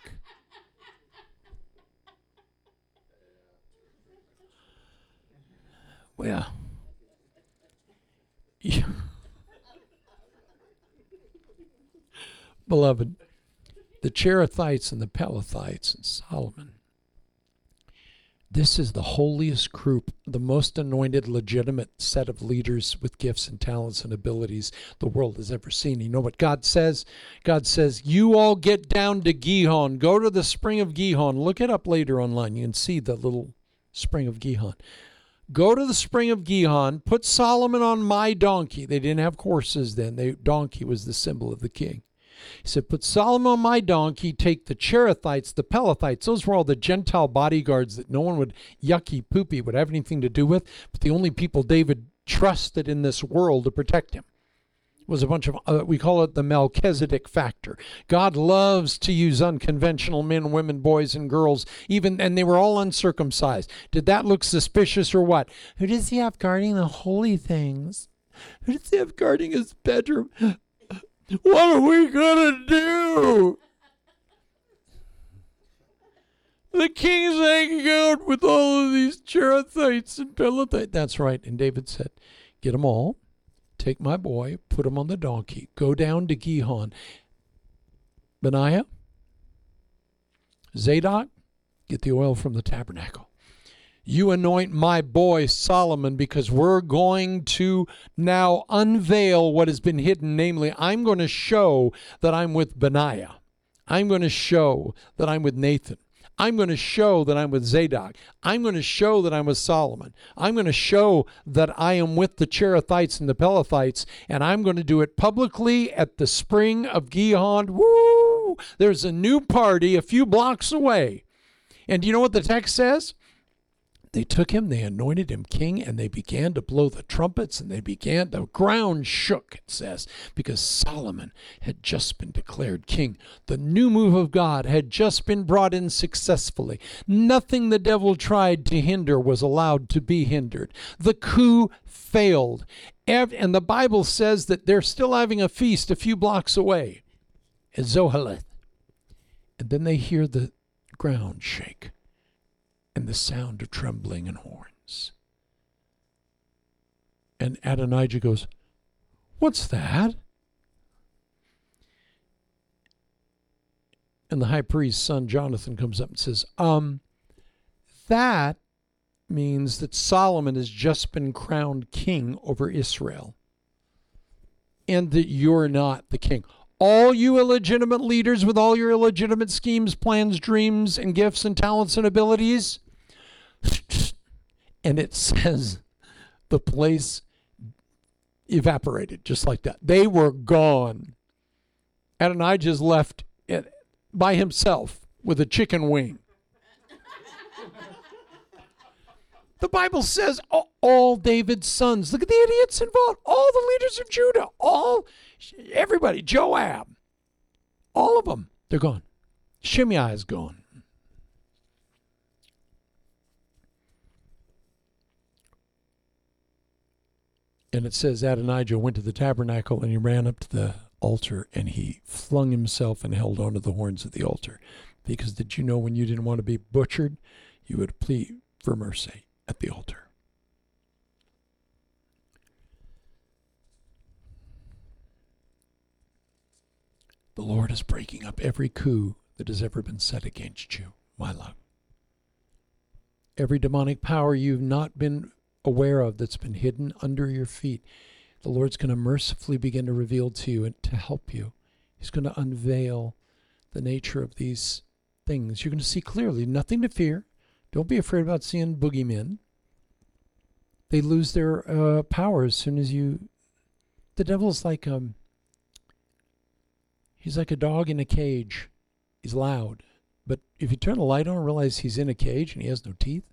Well, yeah. beloved, the Cherethites and the Pelethites and Solomon this is the holiest group, the most anointed, legitimate set of leaders with gifts and talents and abilities the world has ever seen. You know what God says? God says, You all get down to Gihon. Go to the spring of Gihon. Look it up later online. You can see the little spring of Gihon. Go to the spring of Gihon. Put Solomon on my donkey. They didn't have horses then. They, donkey was the symbol of the king. He said, Put Solomon on my donkey, take the Cherethites, the Pelethites. Those were all the Gentile bodyguards that no one would yucky poopy would have anything to do with, but the only people David trusted in this world to protect him was a bunch of uh, we call it the melchizedek factor. God loves to use unconventional men women boys and girls even and they were all uncircumcised. Did that look suspicious or what? Who does he have guarding the holy things? Who does he have guarding his bedroom what are we going to do? The king's hanging out with all of these Cherethites and Pelethites. That's right. And David said, Get them all, take my boy, put him on the donkey, go down to Gihon. Benaiah, Zadok, get the oil from the tabernacle you anoint my boy Solomon because we're going to now unveil what has been hidden. Namely, I'm going to show that I'm with Benaiah. I'm going to show that I'm with Nathan. I'm going to show that I'm with Zadok. I'm going to show that I'm with Solomon. I'm going to show that I am with the Cherethites and the Pelethites, and I'm going to do it publicly at the spring of Gihon. Woo! There's a new party a few blocks away. And do you know what the text says? They took him, they anointed him king, and they began to blow the trumpets, and they began, the ground shook, it says, because Solomon had just been declared king. The new move of God had just been brought in successfully. Nothing the devil tried to hinder was allowed to be hindered. The coup failed. And the Bible says that they're still having a feast a few blocks away at Zoheleth. And then they hear the ground shake and the sound of trembling and horns. And Adonijah goes, What's that? And the high priest's son Jonathan comes up and says, Um, that means that Solomon has just been crowned king over Israel and that you're not the king. All you illegitimate leaders with all your illegitimate schemes, plans, dreams, and gifts and talents and abilities, [laughs] and it says the place evaporated just like that. They were gone. Adonijah's left it by himself with a chicken wing. [laughs] the Bible says all, all David's sons. Look at the idiots involved. All the leaders of Judah. All everybody. Joab. All of them. They're gone. Shimei is gone. And it says Adonijah went to the tabernacle and he ran up to the altar and he flung himself and held onto the horns of the altar. Because did you know when you didn't want to be butchered, you would plead for mercy at the altar? The Lord is breaking up every coup that has ever been set against you, my love. Every demonic power you've not been aware of that's been hidden under your feet, the Lord's going to mercifully begin to reveal to you and to help you. He's going to unveil the nature of these things. You're going to see clearly, nothing to fear. Don't be afraid about seeing boogeymen. They lose their uh, power as soon as you. The devil's like um. He's like a dog in a cage. He's loud. But if you turn the light on and realize he's in a cage and he has no teeth,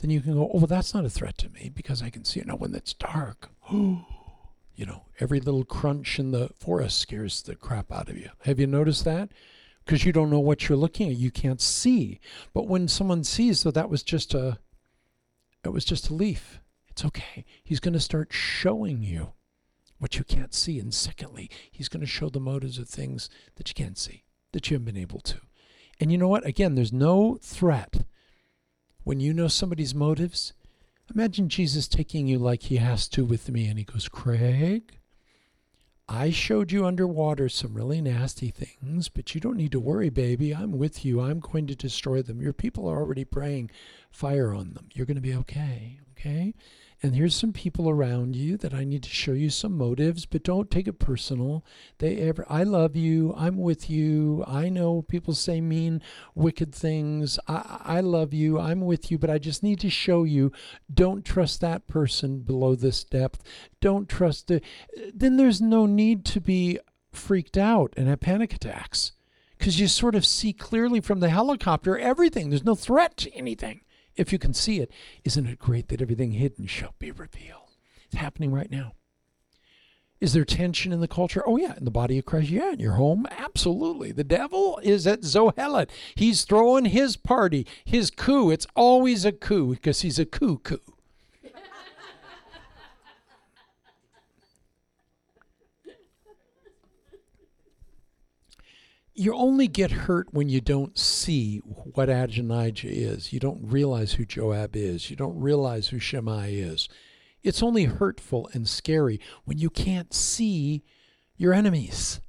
then you can go, oh, well, that's not a threat to me because I can see it now when it's dark. [gasps] you know, every little crunch in the forest scares the crap out of you. Have you noticed that? Because you don't know what you're looking at. You can't see. But when someone sees that that was just a, it was just a leaf, it's okay. He's going to start showing you what you can't see. And secondly, he's going to show the motives of things that you can't see, that you haven't been able to. And you know what? Again, there's no threat when you know somebody's motives. Imagine Jesus taking you like he has to with me, and he goes, Craig, I showed you underwater some really nasty things, but you don't need to worry, baby. I'm with you. I'm going to destroy them. Your people are already praying fire on them. You're going to be okay, okay? And here's some people around you that I need to show you some motives, but don't take it personal. They ever I love you, I'm with you. I know people say mean, wicked things. I I love you, I'm with you, but I just need to show you don't trust that person below this depth. Don't trust it. Then there's no need to be freaked out and have panic attacks because you sort of see clearly from the helicopter everything. There's no threat to anything if you can see it, isn't it great that everything hidden shall be revealed? It's happening right now. Is there tension in the culture? Oh, yeah. In the body of Christ? Yeah. In your home? Absolutely. The devil is at Zoheleth. He's throwing his party, his coup. It's always a coup because he's a coup you only get hurt when you don't see what Adonijah is. You don't realize who Joab is. You don't realize who Shimei is. It's only hurtful and scary when you can't see your enemies.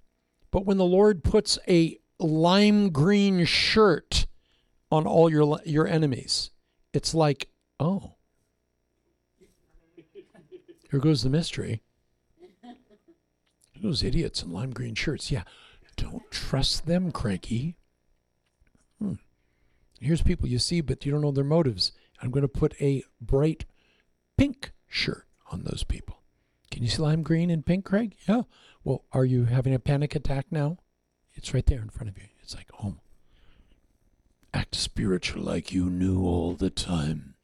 But when the Lord puts a lime green shirt on all your your enemies, it's like, oh, here goes the mystery. Those idiots in lime green shirts. Yeah, don't trust them, Cranky. Hmm. Here's people you see, but you don't know their motives. I'm going to put a bright pink shirt on those people. Can you see lime green and pink, Craig? Yeah. Well, are you having a panic attack now? It's right there in front of you. It's like, oh, act spiritual like you knew all the time.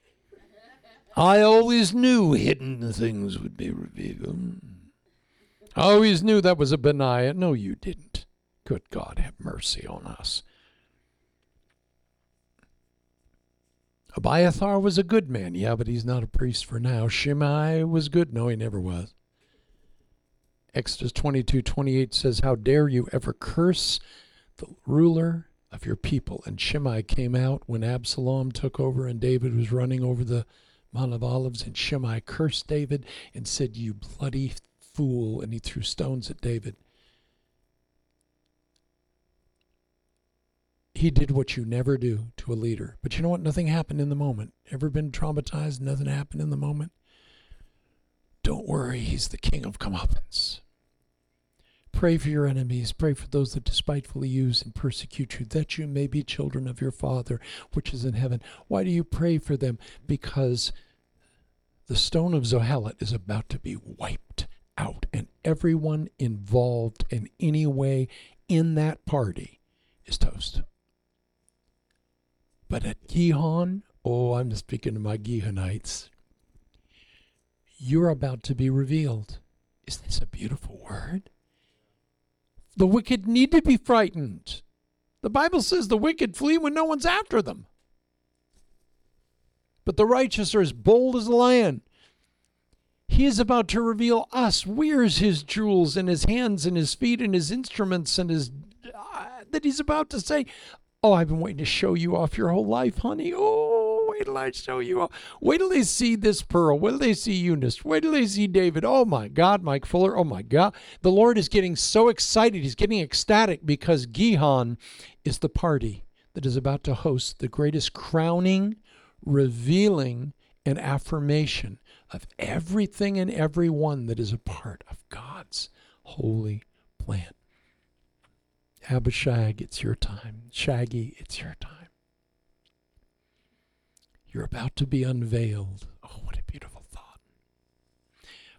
I always knew hidden things would be revealed. I always knew that was a Benaiah. No, you didn't. Good God, have mercy on us. Abiathar was a good man, yeah, but he's not a priest for now. Shimei was good. No, he never was. Exodus 22 28 says, How dare you ever curse the ruler of your people? And Shimei came out when Absalom took over and David was running over the Mount of Olives. And Shimei cursed David and said, You bloody fool. And he threw stones at David. He did what you never do to a leader. But you know what? Nothing happened in the moment. Ever been traumatized? Nothing happened in the moment? Don't worry, he's the king of comeuppance. Pray for your enemies. Pray for those that despitefully use and persecute you, that you may be children of your Father which is in heaven. Why do you pray for them? Because the stone of Zoheleth is about to be wiped out, and everyone involved in any way in that party is toast. But at Gihon, oh, I'm speaking to my Gihonites, you're about to be revealed. Isn't this a beautiful word? The wicked need to be frightened. The Bible says the wicked flee when no one's after them. But the righteous are as bold as a lion. He is about to reveal us. Where's his jewels and his hands and his feet and his instruments and his. Uh, that he's about to say, Oh, I've been waiting to show you off your whole life, honey. Oh, wait till I show you off. Wait till they see this pearl. Wait till they see Eunice. Wait till they see David. Oh my God, Mike Fuller. Oh my God. The Lord is getting so excited. He's getting ecstatic because Gihon is the party that is about to host the greatest crowning, revealing, and affirmation of everything and everyone that is a part of God's holy plan. Abishag, it's your time. Shaggy, it's your time. You're about to be unveiled. Oh, what a beautiful thought.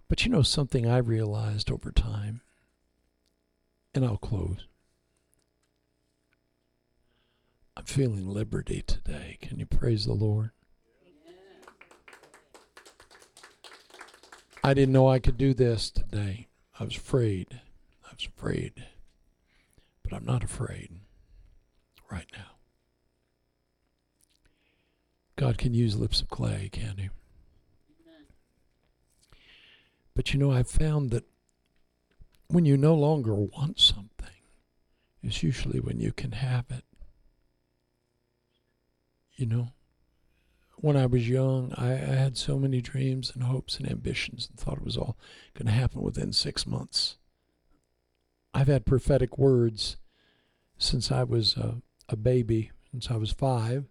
But you know something I realized over time? And I'll close. I'm feeling liberty today. Can you praise the Lord? I didn't know I could do this today. I was afraid. I was afraid. But I'm not afraid right now. God can use lips of clay, can He? But you know, I've found that when you no longer want something, it's usually when you can have it. You know, when I was young, I, I had so many dreams and hopes and ambitions and thought it was all going to happen within six months. I've had prophetic words since I was a, a baby, since I was five.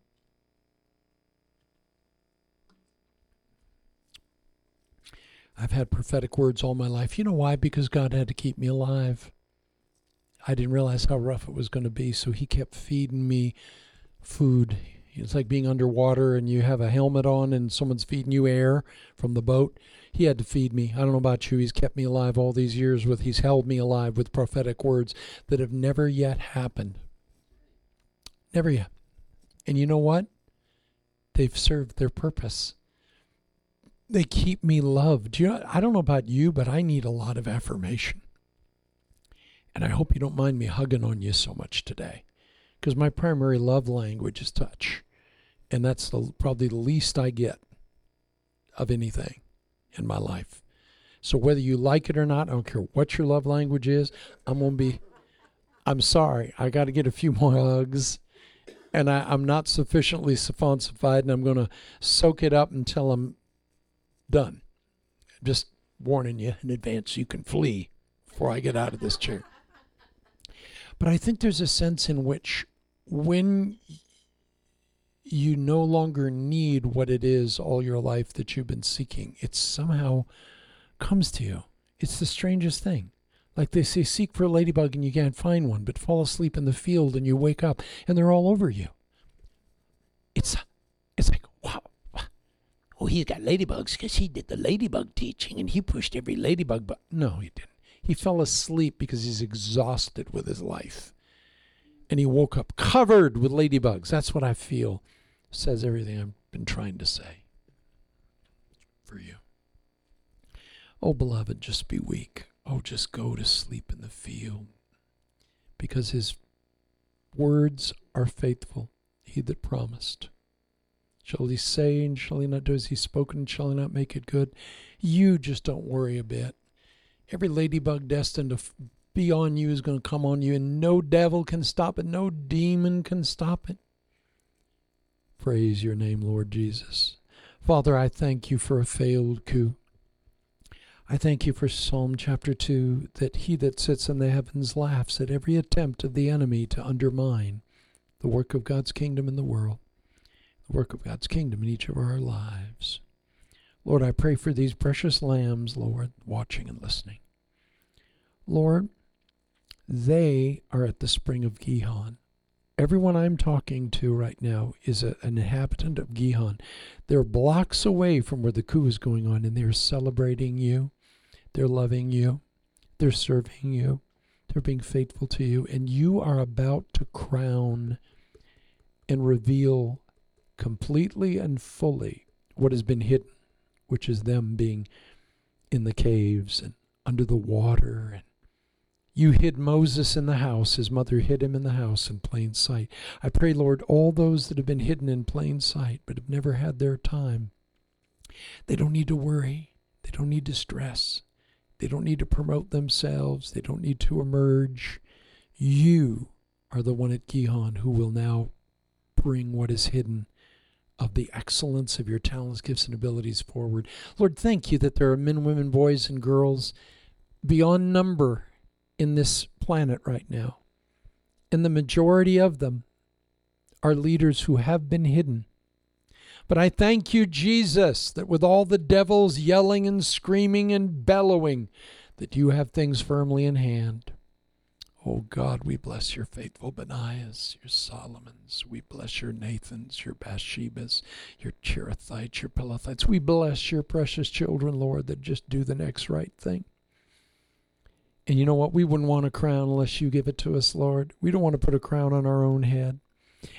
I've had prophetic words all my life. You know why? Because God had to keep me alive. I didn't realize how rough it was going to be, so He kept feeding me food. It's like being underwater and you have a helmet on and someone's feeding you air from the boat. He had to feed me. I don't know about you. He's kept me alive all these years with he's held me alive with prophetic words that have never yet happened. Never yet. And you know what? They've served their purpose they keep me loved. You know, I don't know about you, but I need a lot of affirmation. And I hope you don't mind me hugging on you so much today because my primary love language is touch. And that's the, probably the least I get of anything in my life. So whether you like it or not, I don't care what your love language is, I'm going to be, I'm sorry, I got to get a few [laughs] more hugs. And I, am not sufficiently saphoncified, and I'm going to soak it up until I'm Done. Just warning you in advance, you can flee before I get out of this chair. But I think there's a sense in which when you no longer need what it is all your life that you've been seeking, it somehow comes to you. It's the strangest thing. Like they say, seek for a ladybug and you can't find one, but fall asleep in the field and you wake up and they're all over you. It's, it's like, wow, oh, he's got ladybugs because he did the ladybug teaching and he pushed every ladybug. But no, he didn't. He fell asleep because he's exhausted with his life. And he woke up covered with ladybugs. That's what I feel says everything I've been trying to say for you. Oh, beloved, just be weak. Oh, just go to sleep in the field. Because his words are faithful, he that promised. Shall he say and shall he not do as he's spoken and shall he not make it good? You just don't worry a bit. Every ladybug destined to be on you is going to come on you, and no devil can stop it, no demon can stop it. Praise your name, Lord Jesus. Father, I thank you for a failed coup. I thank you for Psalm chapter 2 that he that sits in the heavens laughs at every attempt of the enemy to undermine the work of God's kingdom in the world the work of God's kingdom in each of our lives. Lord, I pray for these precious lambs, Lord, watching and listening. Lord, they are at the spring of Gihon. Everyone I'm talking to right now is a, an inhabitant of Gihon. They're blocks away from where the coup is going on, and they're celebrating you. They're loving you. They're serving you. They're being faithful to you. And you are about to crown and reveal completely and fully what has been hidden, which is them being in the caves and under the water. And you hid Moses in the house, his mother hid him in the house in plain sight. I pray, Lord, all those that have been hidden in plain sight but have never had their time, they don't need to worry, they don't need to stress. They don't need to promote themselves. They don't need to emerge. You are the one at Gihon who will now bring what is hidden of the excellence of your talents, gifts, and abilities forward. Lord, thank you that there are men, women, boys, and girls beyond number in this planet right now. And the majority of them are leaders who have been hidden. But I thank you, Jesus, that with all the devils yelling and screaming and bellowing, that you have things firmly in hand. Oh God, we bless your faithful Benaiahs, your Solomons. We bless your Nathans, your Bathshebas, your Cherethites, your Pelethites. We bless your precious children, Lord, that just do the next right thing. And you know what? We wouldn't want a crown unless you give it to us, Lord. We don't want to put a crown on our own head.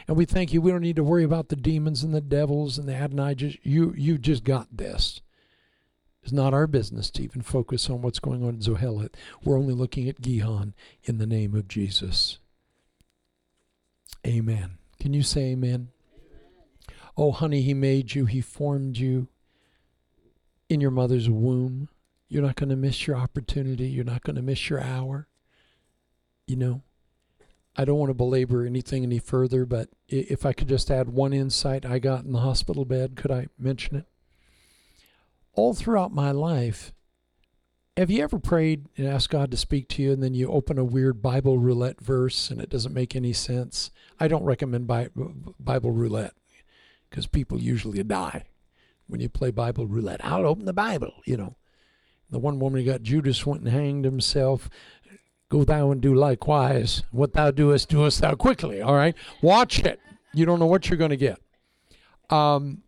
And we thank you. We don't need to worry about the demons and the devils and the Adonijahs. You, you just got this. It's not our business to even focus on what's going on in Zoheleth. We're only looking at Gihon in the name of Jesus. Amen. Can you say amen? amen? Oh, honey, he made you, he formed you in your mother's womb. You're not going to miss your opportunity. You're not going to miss your hour. You know, I don't want to belabor anything any further, but if I could just add one insight I got in the hospital bed, could I mention it? All throughout my life, have you ever prayed and asked God to speak to you and then you open a weird Bible roulette verse and it doesn't make any sense? I don't recommend Bible roulette because people usually die when you play Bible roulette. I'll open the Bible, you know. The one woman who got Judas went and hanged himself. Go thou and do likewise. What thou doest, doest thou quickly. All right? Watch it. You don't know what you're going to get. Um,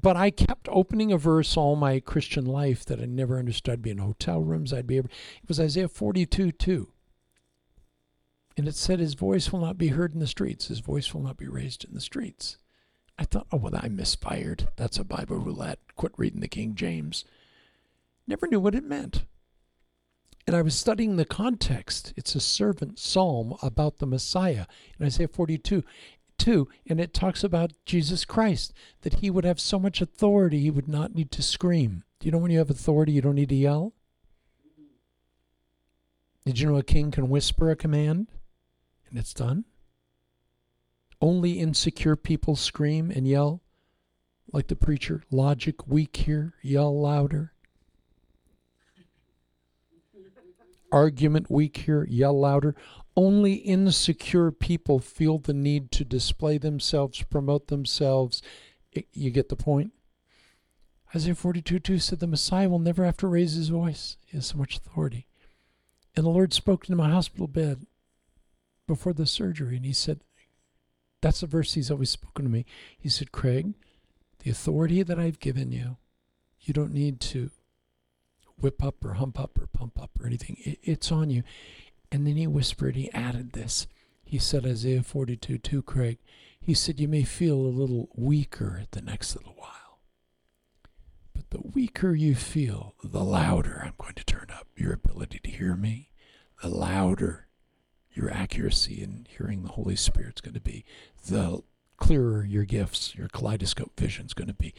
but I kept opening a verse all my Christian life that I never understood. I'd be in hotel rooms. I'd be it was Isaiah 42 2. And it said, His voice will not be heard in the streets. His voice will not be raised in the streets. I thought, oh, well, I misfired. That's a Bible roulette. Quit reading the King James. Never knew what it meant. And I was studying the context. It's a servant psalm about the Messiah in Isaiah 42. 2, and it talks about Jesus Christ, that he would have so much authority he would not need to scream. Do you know when you have authority, you don't need to yell? Did you know a king can whisper a command and it's done? Only insecure people scream and yell like the preacher. Logic weak here, yell louder. Argument weak here, yell louder. Only insecure people feel the need to display themselves, promote themselves. It, you get the point? Isaiah 42 2 said, The Messiah will never have to raise his voice. He has so much authority. And the Lord spoke into my hospital bed before the surgery, and he said, that's the verse he's always spoken to me. He said, Craig, the authority that I've given you, you don't need to whip up or hump up or pump up or anything. It, it's on you. And then he whispered, he added this. He said, Isaiah 42 2, Craig, he said, You may feel a little weaker the next little while. But the weaker you feel, the louder I'm going to turn up your ability to hear me, the louder your accuracy in hearing the Holy Spirit's going to be, the clearer your gifts, your kaleidoscope vision's going to be.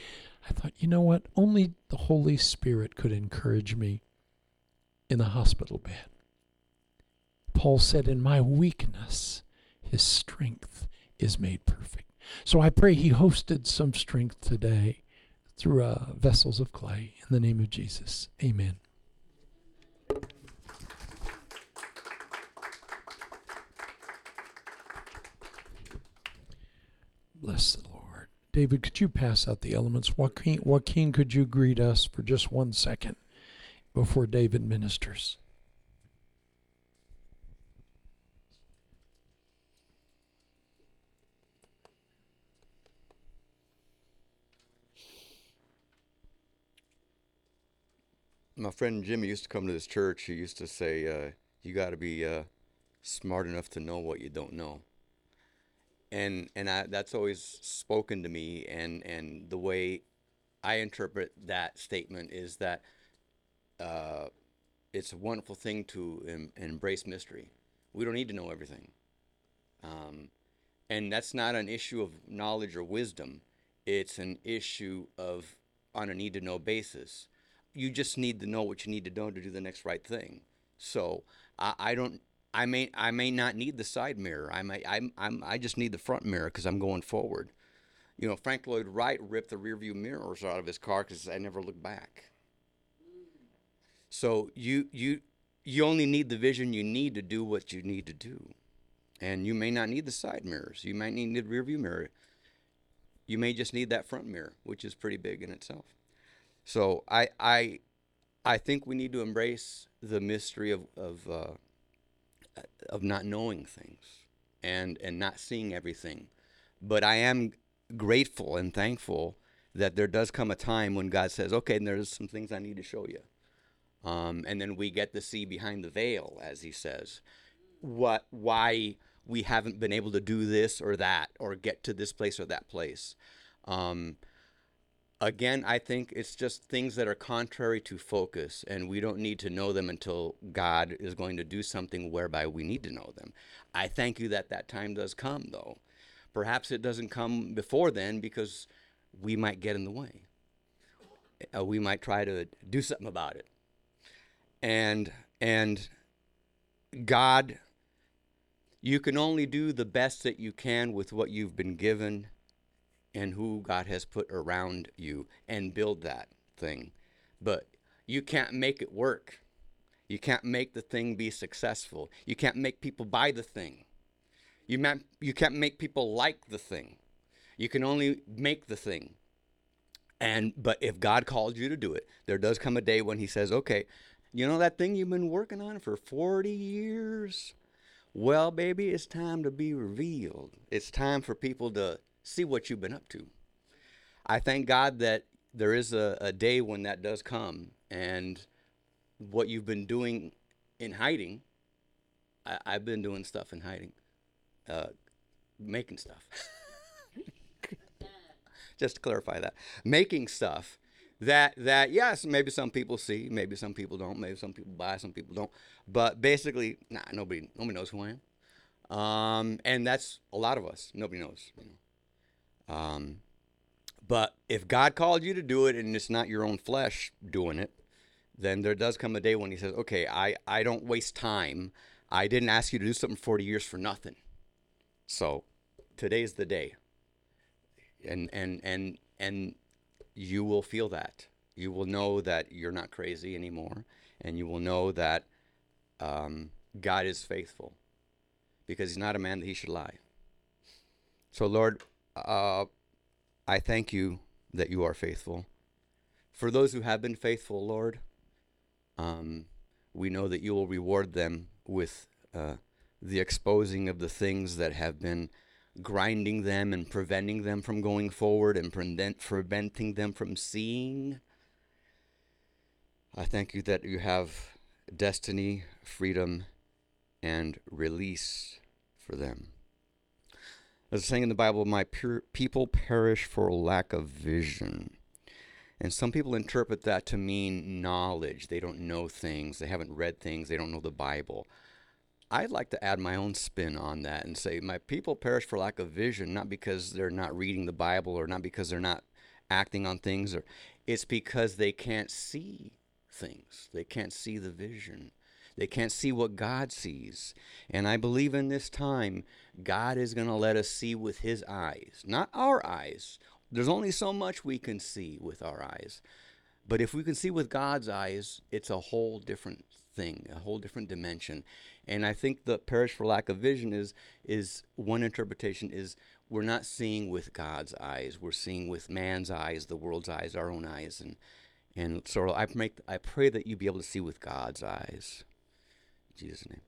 I thought, you know what? Only the Holy Spirit could encourage me in the hospital bed. Paul said, In my weakness, his strength is made perfect. So I pray he hosted some strength today through uh, vessels of clay. In the name of Jesus, amen. Bless the Lord. David, could you pass out the elements? Joaquin, Joaquin, could you greet us for just one second before David ministers? My friend Jimmy used to come to this church. He used to say, uh, "You got to be uh, smart enough to know what you don't know." And and I, that's always spoken to me and and the way I interpret that statement is that uh, it's a wonderful thing to em- embrace mystery. We don't need to know everything, um, and that's not an issue of knowledge or wisdom. It's an issue of on a need to know basis. You just need to know what you need to know to do the next right thing. So I, I don't I may I may not need the side mirror. I may I'm, I'm I just need the front mirror because I'm going forward. You know, Frank Lloyd Wright ripped the rearview mirrors out of his car because I never looked back. So you you you only need the vision you need to do what you need to do, and you may not need the side mirrors. You might need the rearview mirror. You may just need that front mirror, which is pretty big in itself. So I I I think we need to embrace the mystery of of uh, of not knowing things and and not seeing everything. But I am grateful and thankful that there does come a time when God says, "Okay, and there's some things I need to show you." Um, and then we get to see behind the veil, as he says, what why we haven't been able to do this or that or get to this place or that place. Um, again, I think it's just things that are contrary to focus, and we don't need to know them until God is going to do something whereby we need to know them. I thank you that that time does come, though. Perhaps it doesn't come before then because we might get in the way. Uh, we might try to do something about it. And and God you can only do the best that you can with what you've been given and who God has put around you and build that thing. But you can't make it work. You can't make the thing be successful. You can't make people buy the thing. You, ma- you can't make people like the thing. You can only make the thing. And but if God called you to do it, there does come a day when he says, "Okay, you know that thing you've been working on for 40 years? Well, baby, it's time to be revealed. It's time for people to see what you've been up to. I thank God that there is a, a day when that does come and what you've been doing in hiding. I, have been doing stuff in hiding, uh, making stuff. [laughs] Just to clarify that, making stuff that that yes, maybe some people see, maybe some people don't, maybe some people buy, some people don't. But basically, nah, nobody nobody knows who I am, um, and that's a lot of us. Nobody knows. You know. Um, but if God called you to do it and it's not your own flesh doing it, then there does come a day when He says, "Okay, I I don't waste time. I didn't ask you to do something 40 years for nothing. So today's the day." And and and and you will feel that. You will know that you're not crazy anymore, and you will know that um, God is faithful because He's not a man that He should lie. So, Lord, uh, I thank you that you are faithful. For those who have been faithful, Lord, um, we know that you will reward them with uh, the exposing of the things that have been grinding them and preventing them from going forward and prevent, preventing them from seeing. I thank you that you have destiny, freedom, and release for them. As saying in the Bible, my people perish for lack of vision. And some people interpret that to mean knowledge. They don't know things, they haven't read things, they don't know the Bible. I'd like to add my own spin on that and say my people perish for lack of vision, not because they're not reading the Bible or not because they're not acting on things, or it's because they can't see things. They can't see the vision. They can't see what God sees. And I believe in this time, God is going to let us see with His eyes, not our eyes. There's only so much we can see with our eyes. But if we can see with God's eyes, it's a whole different thing, a whole different dimension. And I think the perish for lack of vision is is one interpretation is we're not seeing with God's eyes. We're seeing with man's eyes, the world's eyes, our own eyes, and and so I make I pray that you be able to see with God's eyes. In Jesus' name.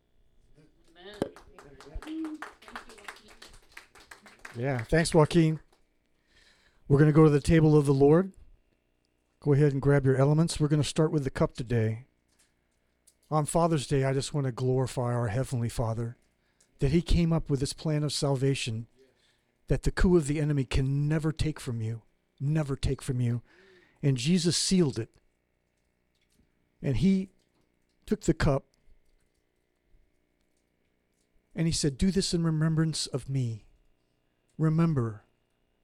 Yeah, thanks, Joaquin. We're going to go to the table of the Lord. Go ahead and grab your elements. We're going to start with the cup today. On Father's Day, I just want to glorify our Heavenly Father that He came up with this plan of salvation that the coup of the enemy can never take from you, never take from you. And Jesus sealed it. And He took the cup and He said, Do this in remembrance of me. Remember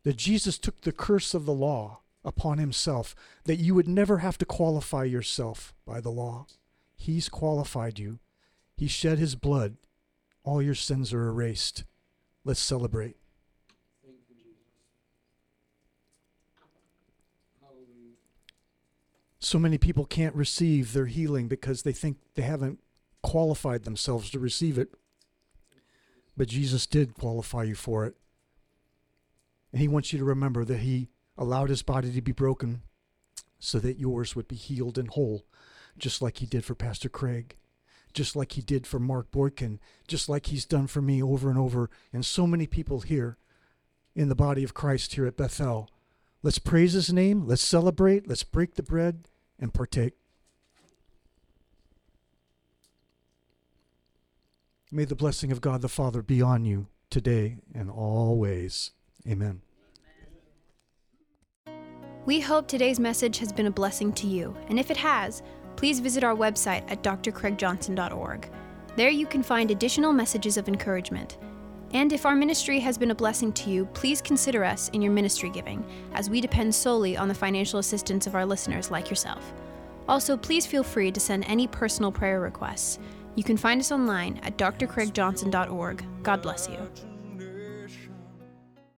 that Jesus took the curse of the law upon Himself, that you would never have to qualify yourself by the law. He's qualified you. He shed his blood. All your sins are erased. Let's celebrate. So many people can't receive their healing because they think they haven't qualified themselves to receive it. But Jesus did qualify you for it. And he wants you to remember that he allowed his body to be broken so that yours would be healed and whole just like he did for Pastor Craig, just like he did for Mark Boykin, just like he's done for me over and over, and so many people here in the body of Christ here at Bethel. Let's praise his name, let's celebrate, let's break the bread and partake. May the blessing of God the Father be on you today and always. Amen. We hope today's message has been a blessing to you, and if it has, please visit our website at drcraigjohnson.org. There you can find additional messages of encouragement. And if our ministry has been a blessing to you, please consider us in your ministry giving, as we depend solely on the financial assistance of our listeners like yourself. Also, please feel free to send any personal prayer requests. You can find us online at drcraigjohnson.org. God bless you.